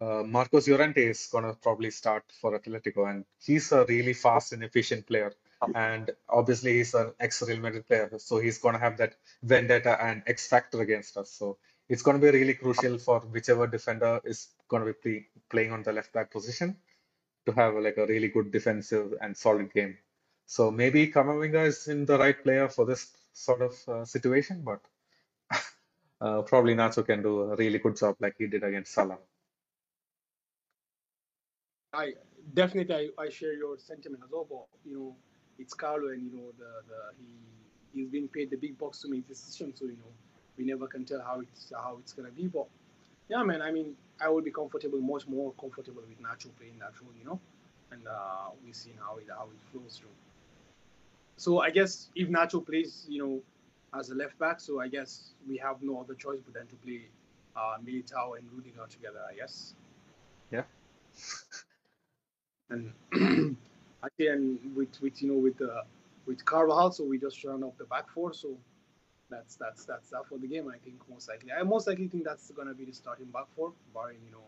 uh, Marcos Llorente is gonna probably start for Atletico, and he's a really fast and efficient player. And obviously, he's an ex-Real Madrid player, so he's gonna have that vendetta and X factor against us. So it's gonna be really crucial for whichever defender is gonna be play, playing on the left back position to have like a really good defensive and solid game. So maybe Camavinga is in the right player for this sort of uh, situation, but uh, probably Nacho can do a really good job like he did against Salah. I definitely I, I share your sentiment as well, but you know, it's Carlo and you know the, the he he's being paid the big bucks to make decisions, so you know we never can tell how it's how it's gonna be. But yeah, man, I mean I would be comfortable, much more comfortable with Nacho playing that role, you know, and uh, we see how it how it flows through. So I guess if Nacho plays, you know, as a left back, so I guess we have no other choice but then to play uh, Militao and Rudiger together, I guess. Yeah. And again, with with you know with uh, with Carvajal, so we just run off the back four. So that's that's that's that for the game. I think most likely. I most likely think that's gonna be the starting back four, barring you know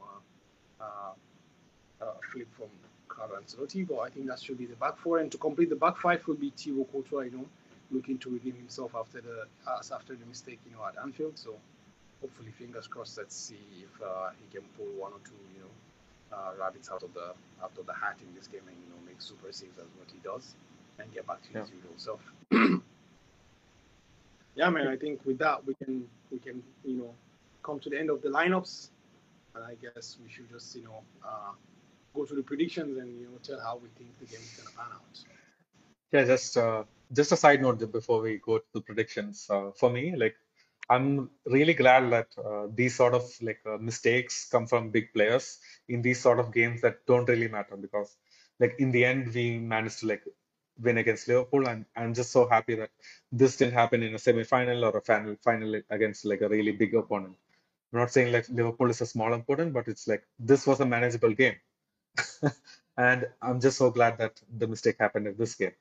uh, uh, uh, flip from Carlo Ancelotti. But I think that should be the back four. And to complete the back five will be Thibaut Courtois. You know, looking to redeem himself after the us after the mistake you know at Anfield. So hopefully, fingers crossed. Let's see if uh, he can pull one or two you know uh, rabbits out of the out of the hat in this game and you know make super saves as what he does and get back to his Yeah. usual self. yeah, man. I think with that we can we can you know come to the end of the lineups, and I guess we should just you know uh, go to the predictions and you know tell how we think the game is gonna pan out. Yeah, just uh, just a side note before we go to the predictions. Uh, for me, like I'm really glad that uh, these sort of like uh, mistakes come from big players in these sort of games that don't really matter because like in the end we managed to like win against Liverpool, and I'm just so happy that this didn't happen in a semi-final or a final final against like a really big opponent. I'm not saying like Liverpool is a small opponent, but it's like this was a manageable game, and I'm just so glad that the mistake happened in this game.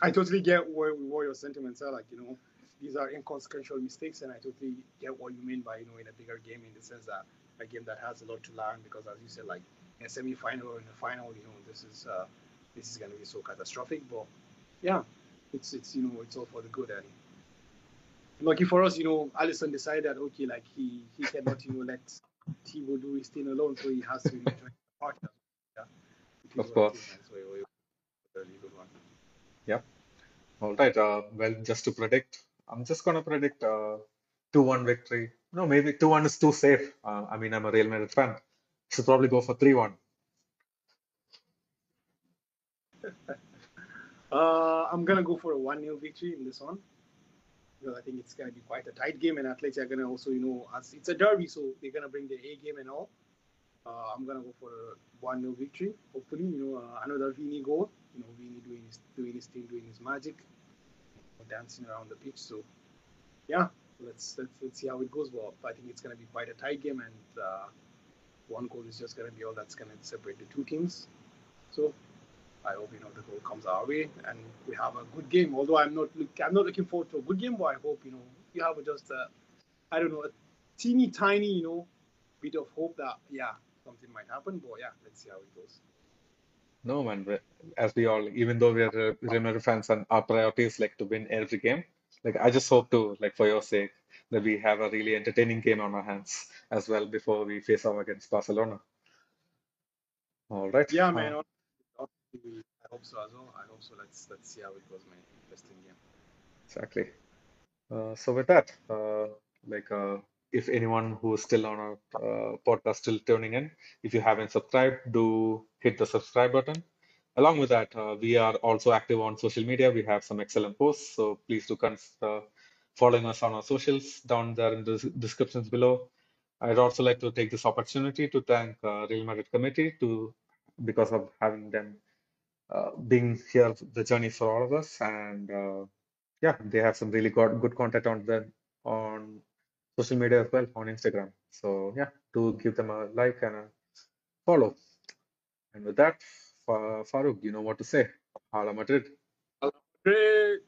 I totally get where, where your sentiments are. Like, you know, these are inconsequential mistakes, and I totally get what you mean by, you know, in a bigger game, in the sense that a game that has a lot to learn, because as you said, like in a semi-final or in a final, you know, this is uh, this is going to be so catastrophic. But yeah, it's it's you know, it's all for the good. And lucky for us, you know, Alisson decided okay, like he he cannot, you know, let Thibaut do his thing alone, so he has to you know, join the party. Yeah, of course. So, really good one. Yep. All right. Uh, well, just to predict, I'm just gonna predict uh, two-one victory. No, maybe two-one is too safe. Uh, I mean, I'm a Real Madrid fan. Should probably go for three-one. uh, I'm gonna go for a one-nil victory in this one because I think it's gonna be quite a tight game, and athletes are gonna also, you know, as it's a derby, so they're gonna bring their A game and all. Uh, I'm gonna go for a one-nil victory. Hopefully, you know, uh, another Vini goal you know, Vini doing his doing his thing, doing his magic, dancing around the pitch. So yeah, let's let's let's see how it goes. Well, I think it's going to be quite a tight game, and uh, one goal is just going to be all that's going to separate the two teams. So I hope you know the goal comes our way, and we have a good game. Although I'm not look, I'm not looking forward to a good game, but I hope you know you have just a I don't know a teeny tiny you know bit of hope that yeah something might happen. But yeah, let's see how it goes. No, man. As we all, even though we are Real Madrid fans, and our priority is like to win every game. Like I just hope to, like for your sake, that we have a really entertaining game on our hands as well before we face off against Barcelona. All right. Yeah, man. Uh, I hope so as well. I hope so. Let's let's see how it goes, man. Interesting game. Exactly. Uh, so with that, uh, like uh, if anyone who is still on our uh, podcast still tuning in, if you haven't subscribed, do hit the subscribe button. Along with that, uh, we are also active on social media. We have some excellent posts, so please do consider following us on our socials down there in the descriptions below. I'd also like to take this opportunity to thank uh, Real Madrid Committee to because of having them uh, being here the journey for all of us and uh, yeah they have some really good good content on them on social media as well on Instagram. So yeah, do give them a like and a follow. And with that, Farooq, you know what to say. Hala Madrid. Madrid.